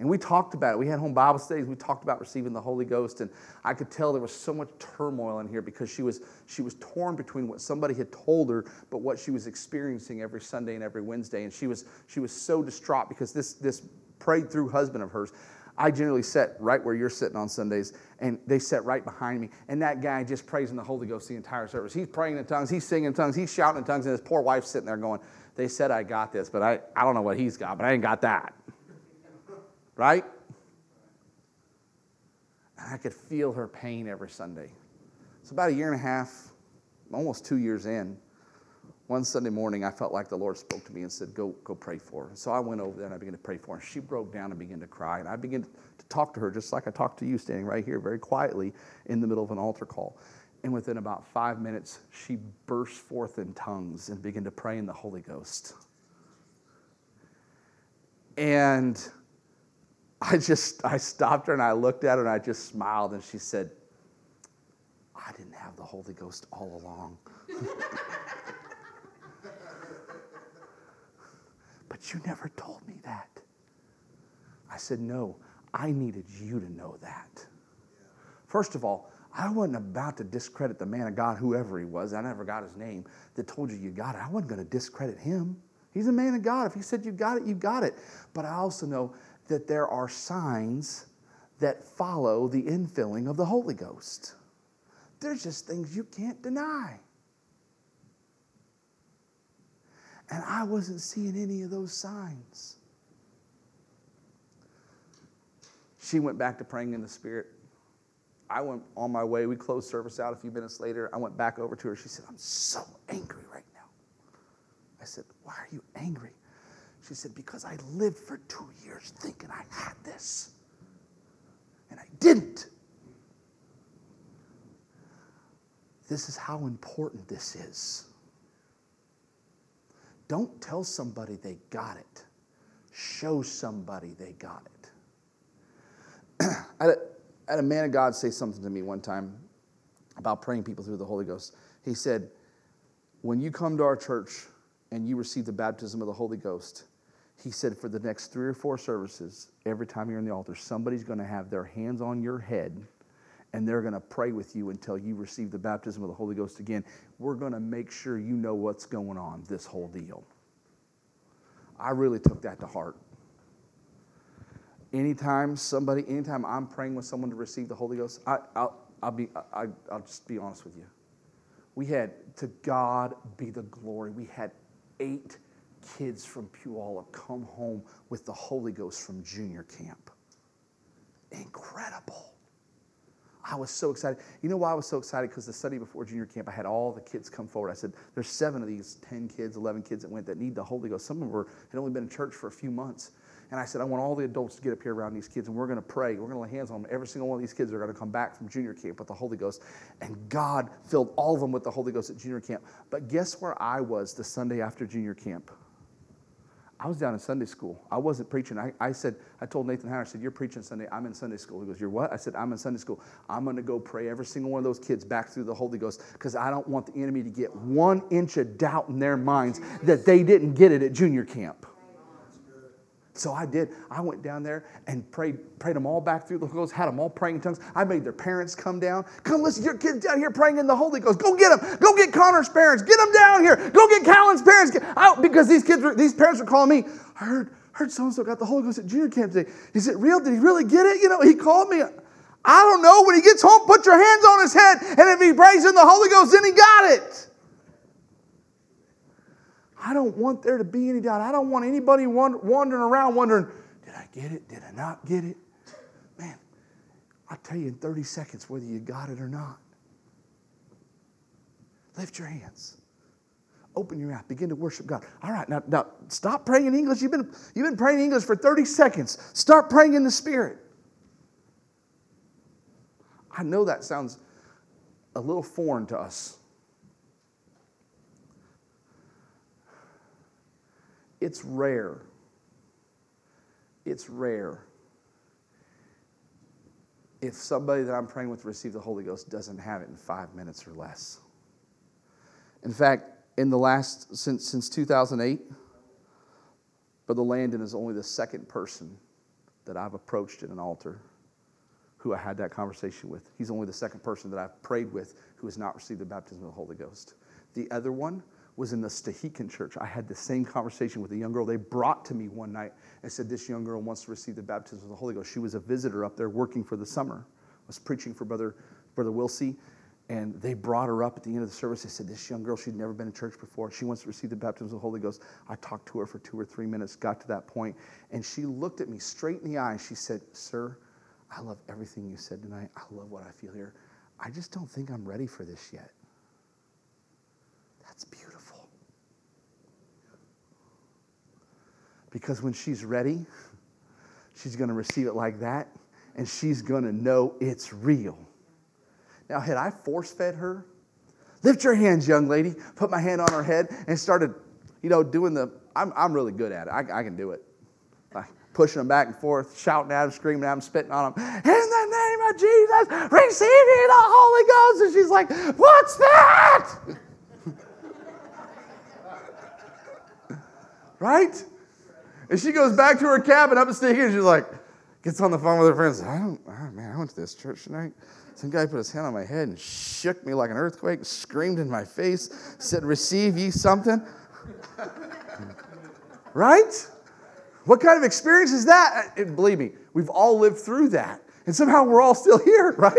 And we talked about it. We had home Bible studies. We talked about receiving the Holy Ghost. And I could tell there was so much turmoil in here because she was, she was torn between what somebody had told her, but what she was experiencing every Sunday and every Wednesday. And she was, she was so distraught because this, this prayed through husband of hers, I generally sit right where you're sitting on Sundays, and they sit right behind me. And that guy just praising the Holy Ghost the entire service. He's praying in tongues, he's singing in tongues, he's shouting in tongues, and his poor wife's sitting there going, They said I got this, but I, I don't know what he's got, but I ain't got that. Right? And I could feel her pain every Sunday. So, about a year and a half, almost two years in, one Sunday morning, I felt like the Lord spoke to me and said, Go, go pray for her. So I went over there and I began to pray for her. She broke down and began to cry. And I began to talk to her just like I talked to you, standing right here very quietly in the middle of an altar call. And within about five minutes, she burst forth in tongues and began to pray in the Holy Ghost. And I just, I stopped her and I looked at her and I just smiled and she said, I didn't have the Holy Ghost all along. But you never told me that. I said, No, I needed you to know that. First of all, I wasn't about to discredit the man of God, whoever he was. I never got his name that told you you got it. I wasn't going to discredit him. He's a man of God. If he said you got it, you got it. But I also know that there are signs that follow the infilling of the Holy Ghost. There's just things you can't deny. And I wasn't seeing any of those signs. She went back to praying in the Spirit. I went on my way. We closed service out a few minutes later. I went back over to her. She said, I'm so angry right now. I said, Why are you angry? She said, Because I lived for two years thinking I had this, and I didn't. This is how important this is. Don't tell somebody they got it. Show somebody they got it. I, had a, I had a man of God say something to me one time about praying people through the Holy Ghost. He said, When you come to our church and you receive the baptism of the Holy Ghost, he said, for the next three or four services, every time you're in the altar, somebody's going to have their hands on your head and they're going to pray with you until you receive the baptism of the Holy Ghost again. We're going to make sure you know what's going on, this whole deal. I really took that to heart. Anytime somebody, anytime I'm praying with someone to receive the Holy Ghost, I, will I'll, be, I, I'll just be honest with you. We had, to God be the glory, we had eight kids from Puyallup come home with the Holy Ghost from junior camp. Incredible. I was so excited. You know why I was so excited? Because the Sunday before junior camp, I had all the kids come forward. I said, There's seven of these 10 kids, 11 kids that went that need the Holy Ghost. Some of them were, had only been in church for a few months. And I said, I want all the adults to get up here around these kids, and we're going to pray. We're going to lay hands on them. Every single one of these kids are going to come back from junior camp with the Holy Ghost. And God filled all of them with the Holy Ghost at junior camp. But guess where I was the Sunday after junior camp? I was down in Sunday school. I wasn't preaching. I, I said, I told Nathan Howard, I said, You're preaching Sunday. I'm in Sunday school. He goes, You're what? I said, I'm in Sunday school. I'm going to go pray every single one of those kids back through the Holy Ghost because I don't want the enemy to get one inch of doubt in their minds that they didn't get it at junior camp. So I did. I went down there and prayed, prayed them all back through the Holy Ghost, had them all praying in tongues. I made their parents come down. Come listen, your kids down here praying in the Holy Ghost. Go get them. Go get Connor's parents. Get them down here. Go get Callan's parents. Get, out because these kids, were, these parents were calling me. I heard, heard so and so got the Holy Ghost at junior camp today. Is it real? Did he really get it? You know, he called me. I don't know. When he gets home, put your hands on his head, and if he prays in the Holy Ghost, then he got it. I don't want there to be any doubt. I don't want anybody wandering around wondering, did I get it? Did I not get it? Man, I'll tell you in 30 seconds whether you got it or not. Lift your hands. Open your mouth. Begin to worship God. All right, now, now stop praying in English. You've been, you've been praying in English for 30 seconds. Start praying in the Spirit. I know that sounds a little foreign to us. It's rare it's rare if somebody that I'm praying with receive the Holy Ghost doesn't have it in five minutes or less. In fact, in the last, since, since 2008, Brother Landon is only the second person that I've approached at an altar who I had that conversation with. He's only the second person that I've prayed with who has not received the baptism of the Holy Ghost. The other one was in the Stehekin church. I had the same conversation with a young girl. They brought to me one night and said, This young girl wants to receive the baptism of the Holy Ghost. She was a visitor up there working for the summer, I was preaching for Brother, Brother Wilsey. And they brought her up at the end of the service. They said, This young girl, she'd never been in church before. She wants to receive the baptism of the Holy Ghost. I talked to her for two or three minutes, got to that point, and she looked at me straight in the eye. She said, Sir, I love everything you said tonight. I love what I feel here. I just don't think I'm ready for this yet. That's beautiful. Because when she's ready, she's going to receive it like that, and she's going to know it's real. Now, had I force fed her, lift your hands, young lady, put my hand on her head, and started, you know, doing the, I'm, I'm really good at it. I, I can do it. Like pushing them back and forth, shouting at them, screaming at them, spitting on them. In the name of Jesus, receive the Holy Ghost. And she's like, What's that? right? And she goes back to her cabin up in Stinky and she's like, gets on the phone with her friends. I don't, oh man, I went to this church tonight. Some guy put his hand on my head and shook me like an earthquake, screamed in my face, said, Receive ye something. right? What kind of experience is that? And believe me, we've all lived through that. And somehow we're all still here, right?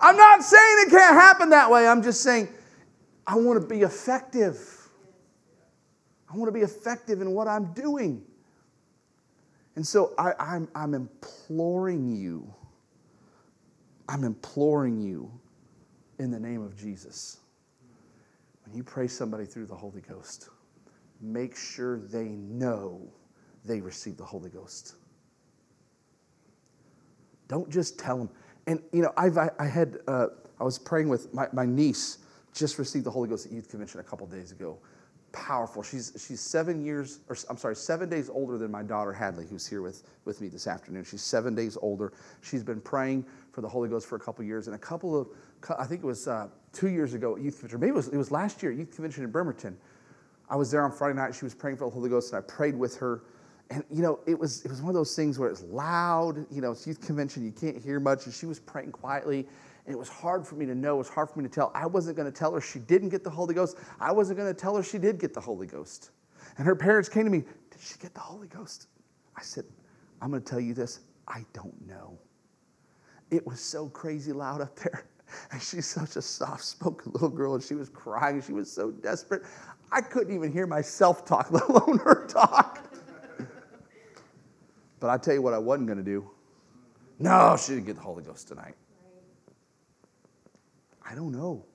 I'm not saying it can't happen that way. I'm just saying I want to be effective. I want to be effective in what I'm doing. And so I, I'm, I'm imploring you, I'm imploring you in the name of Jesus. When you pray somebody through the Holy Ghost, make sure they know they received the Holy Ghost. Don't just tell them. And, you know, I've, I, I had, uh, I was praying with my, my niece, just received the Holy Ghost at Youth Convention a couple days ago powerful. She's, she's seven years, or I'm sorry, seven days older than my daughter Hadley, who's here with, with me this afternoon. She's seven days older. She's been praying for the Holy Ghost for a couple years. And a couple of, I think it was uh, two years ago at Youth Convention, maybe it was, it was last year at Youth Convention in Bremerton. I was there on Friday night. She was praying for the Holy Ghost, and I prayed with her. And, you know, it was, it was one of those things where it's loud. You know, it's youth convention, you can't hear much. And she was praying quietly. And it was hard for me to know, it was hard for me to tell. I wasn't going to tell her she didn't get the Holy Ghost. I wasn't going to tell her she did get the Holy Ghost. And her parents came to me, Did she get the Holy Ghost? I said, I'm going to tell you this I don't know. It was so crazy loud up there. And she's such a soft spoken little girl, and she was crying. She was so desperate. I couldn't even hear myself talk, let alone her talk. but I tell you what, I wasn't going to do. No, she didn't get the Holy Ghost tonight. I don't know.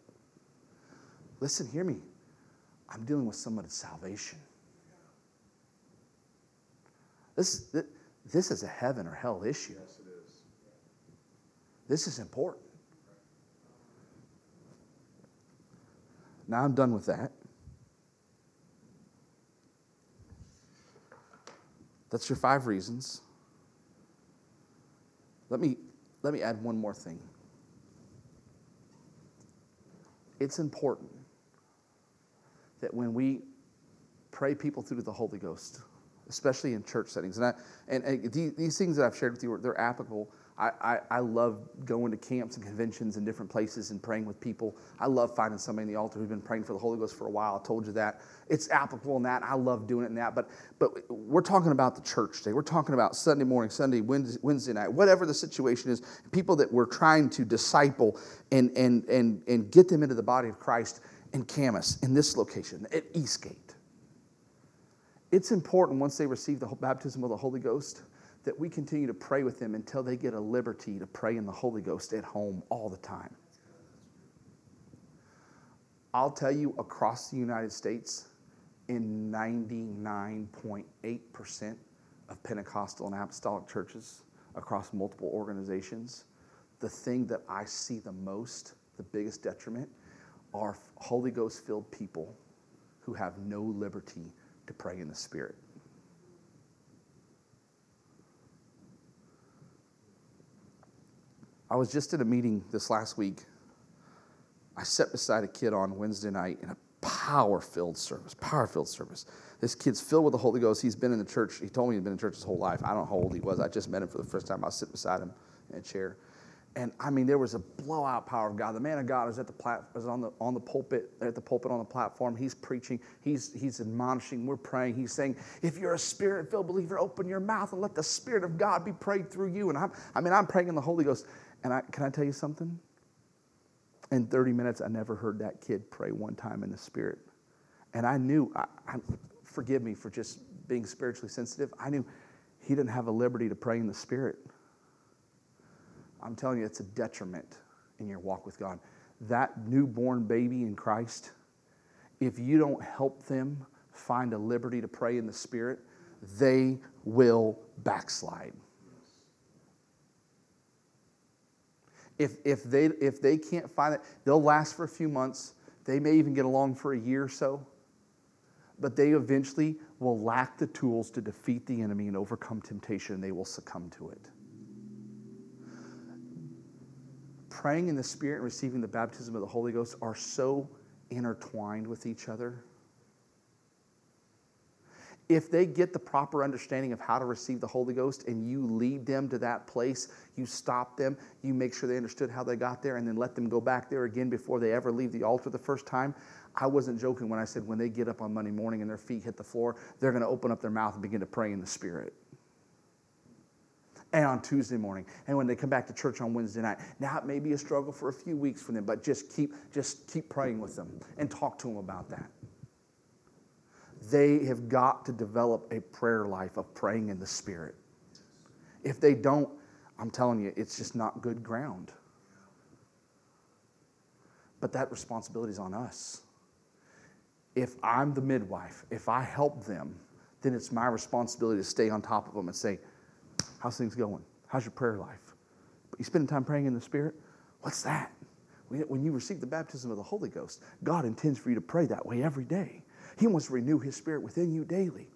Listen, hear me. I'm dealing with somebody's salvation. This, this is a heaven or hell issue. Yes, it is. This is important. Now I'm done with that. That's your five reasons. Let me, let me add one more thing. It's important that when we pray people through the Holy Ghost, especially in church settings, and, I, and, and these things that I've shared with you, they're applicable I, I, love going to camps and conventions and different places and praying with people. I love finding somebody in the altar who's been praying for the Holy Ghost for a while. I told you that. It's applicable in that. I love doing it in that. But, but we're talking about the church today. We're talking about Sunday morning, Sunday, Wednesday, Wednesday night, whatever the situation is, people that we're trying to disciple and, and, and, and get them into the body of Christ in Camas, in this location, at Eastgate. It's important once they receive the baptism of the Holy Ghost that we continue to pray with them until they get a liberty to pray in the Holy Ghost at home all the time. I'll tell you, across the United States, in 99.8% of Pentecostal and apostolic churches across multiple organizations, the thing that I see the most, the biggest detriment, are Holy Ghost filled people who have no liberty to pray in the Spirit. I was just at a meeting this last week. I sat beside a kid on Wednesday night in a power filled service, power filled service. This kid's filled with the Holy Ghost. He's been in the church. He told me he'd been in church his whole life. I don't know how old he was. I just met him for the first time. I was sitting beside him in a chair. And I mean, there was a blowout power of God. The man of God is at the plat- is on the on the pulpit, at the pulpit on the platform. He's preaching. He's he's admonishing. We're praying. He's saying, if you're a spirit-filled believer, open your mouth and let the Spirit of God be prayed through you. And I'm, I mean, I'm praying in the Holy Ghost. And I, can I tell you something? In 30 minutes, I never heard that kid pray one time in the Spirit. And I knew, I, I, forgive me for just being spiritually sensitive, I knew he didn't have a liberty to pray in the Spirit. I'm telling you, it's a detriment in your walk with God. That newborn baby in Christ, if you don't help them find a liberty to pray in the Spirit, they will backslide. If, if, they, if they can't find it, they'll last for a few months. They may even get along for a year or so. But they eventually will lack the tools to defeat the enemy and overcome temptation, and they will succumb to it. Praying in the Spirit and receiving the baptism of the Holy Ghost are so intertwined with each other if they get the proper understanding of how to receive the Holy Ghost and you lead them to that place, you stop them, you make sure they understood how they got there, and then let them go back there again before they ever leave the altar the first time. I wasn't joking when I said when they get up on Monday morning and their feet hit the floor, they're going to open up their mouth and begin to pray in the Spirit. And on Tuesday morning, and when they come back to church on Wednesday night. Now it may be a struggle for a few weeks for them, but just keep just keep praying with them and talk to them about that they have got to develop a prayer life of praying in the Spirit. If they don't, I'm telling you, it's just not good ground. But that responsibility is on us. If I'm the midwife, if I help them, then it's my responsibility to stay on top of them and say, How's things going? How's your prayer life? But you spending time praying in the Spirit? What's that? When you receive the baptism of the Holy Ghost, God intends for you to pray that way every day. He wants to renew His Spirit within you daily.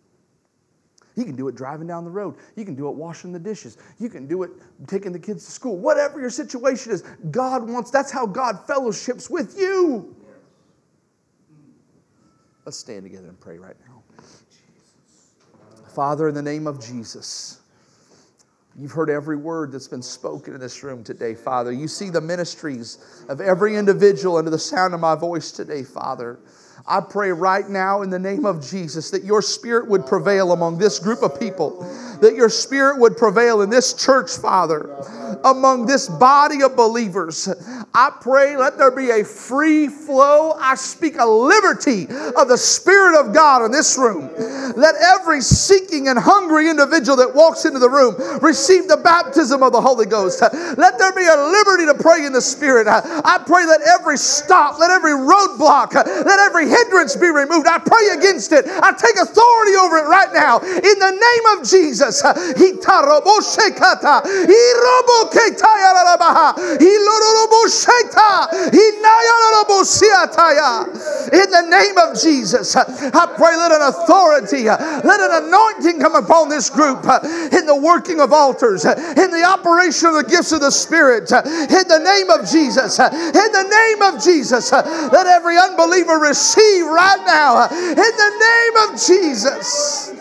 You can do it driving down the road. You can do it washing the dishes. You can do it taking the kids to school. Whatever your situation is, God wants, that's how God fellowships with you. Let's stand together and pray right now. Father, in the name of Jesus, you've heard every word that's been spoken in this room today, Father. You see the ministries of every individual under the sound of my voice today, Father. I pray right now in the name of Jesus that your spirit would prevail among this group of people, that your spirit would prevail in this church, Father, among this body of believers. I pray, let there be a free flow. I speak a liberty of the Spirit of God in this room. Let every seeking and hungry individual that walks into the room receive the baptism of the Holy Ghost. Let there be a liberty to pray in the Spirit. I pray that every stop, let every roadblock, let every hindrance be removed. I pray against it. I take authority over it right now in the name of Jesus. In the name of Jesus, I pray let an authority, let an anointing come upon this group in the working of altars, in the operation of the gifts of the Spirit, in the name of Jesus, in the name of Jesus, let every unbeliever receive right now, in the name of Jesus.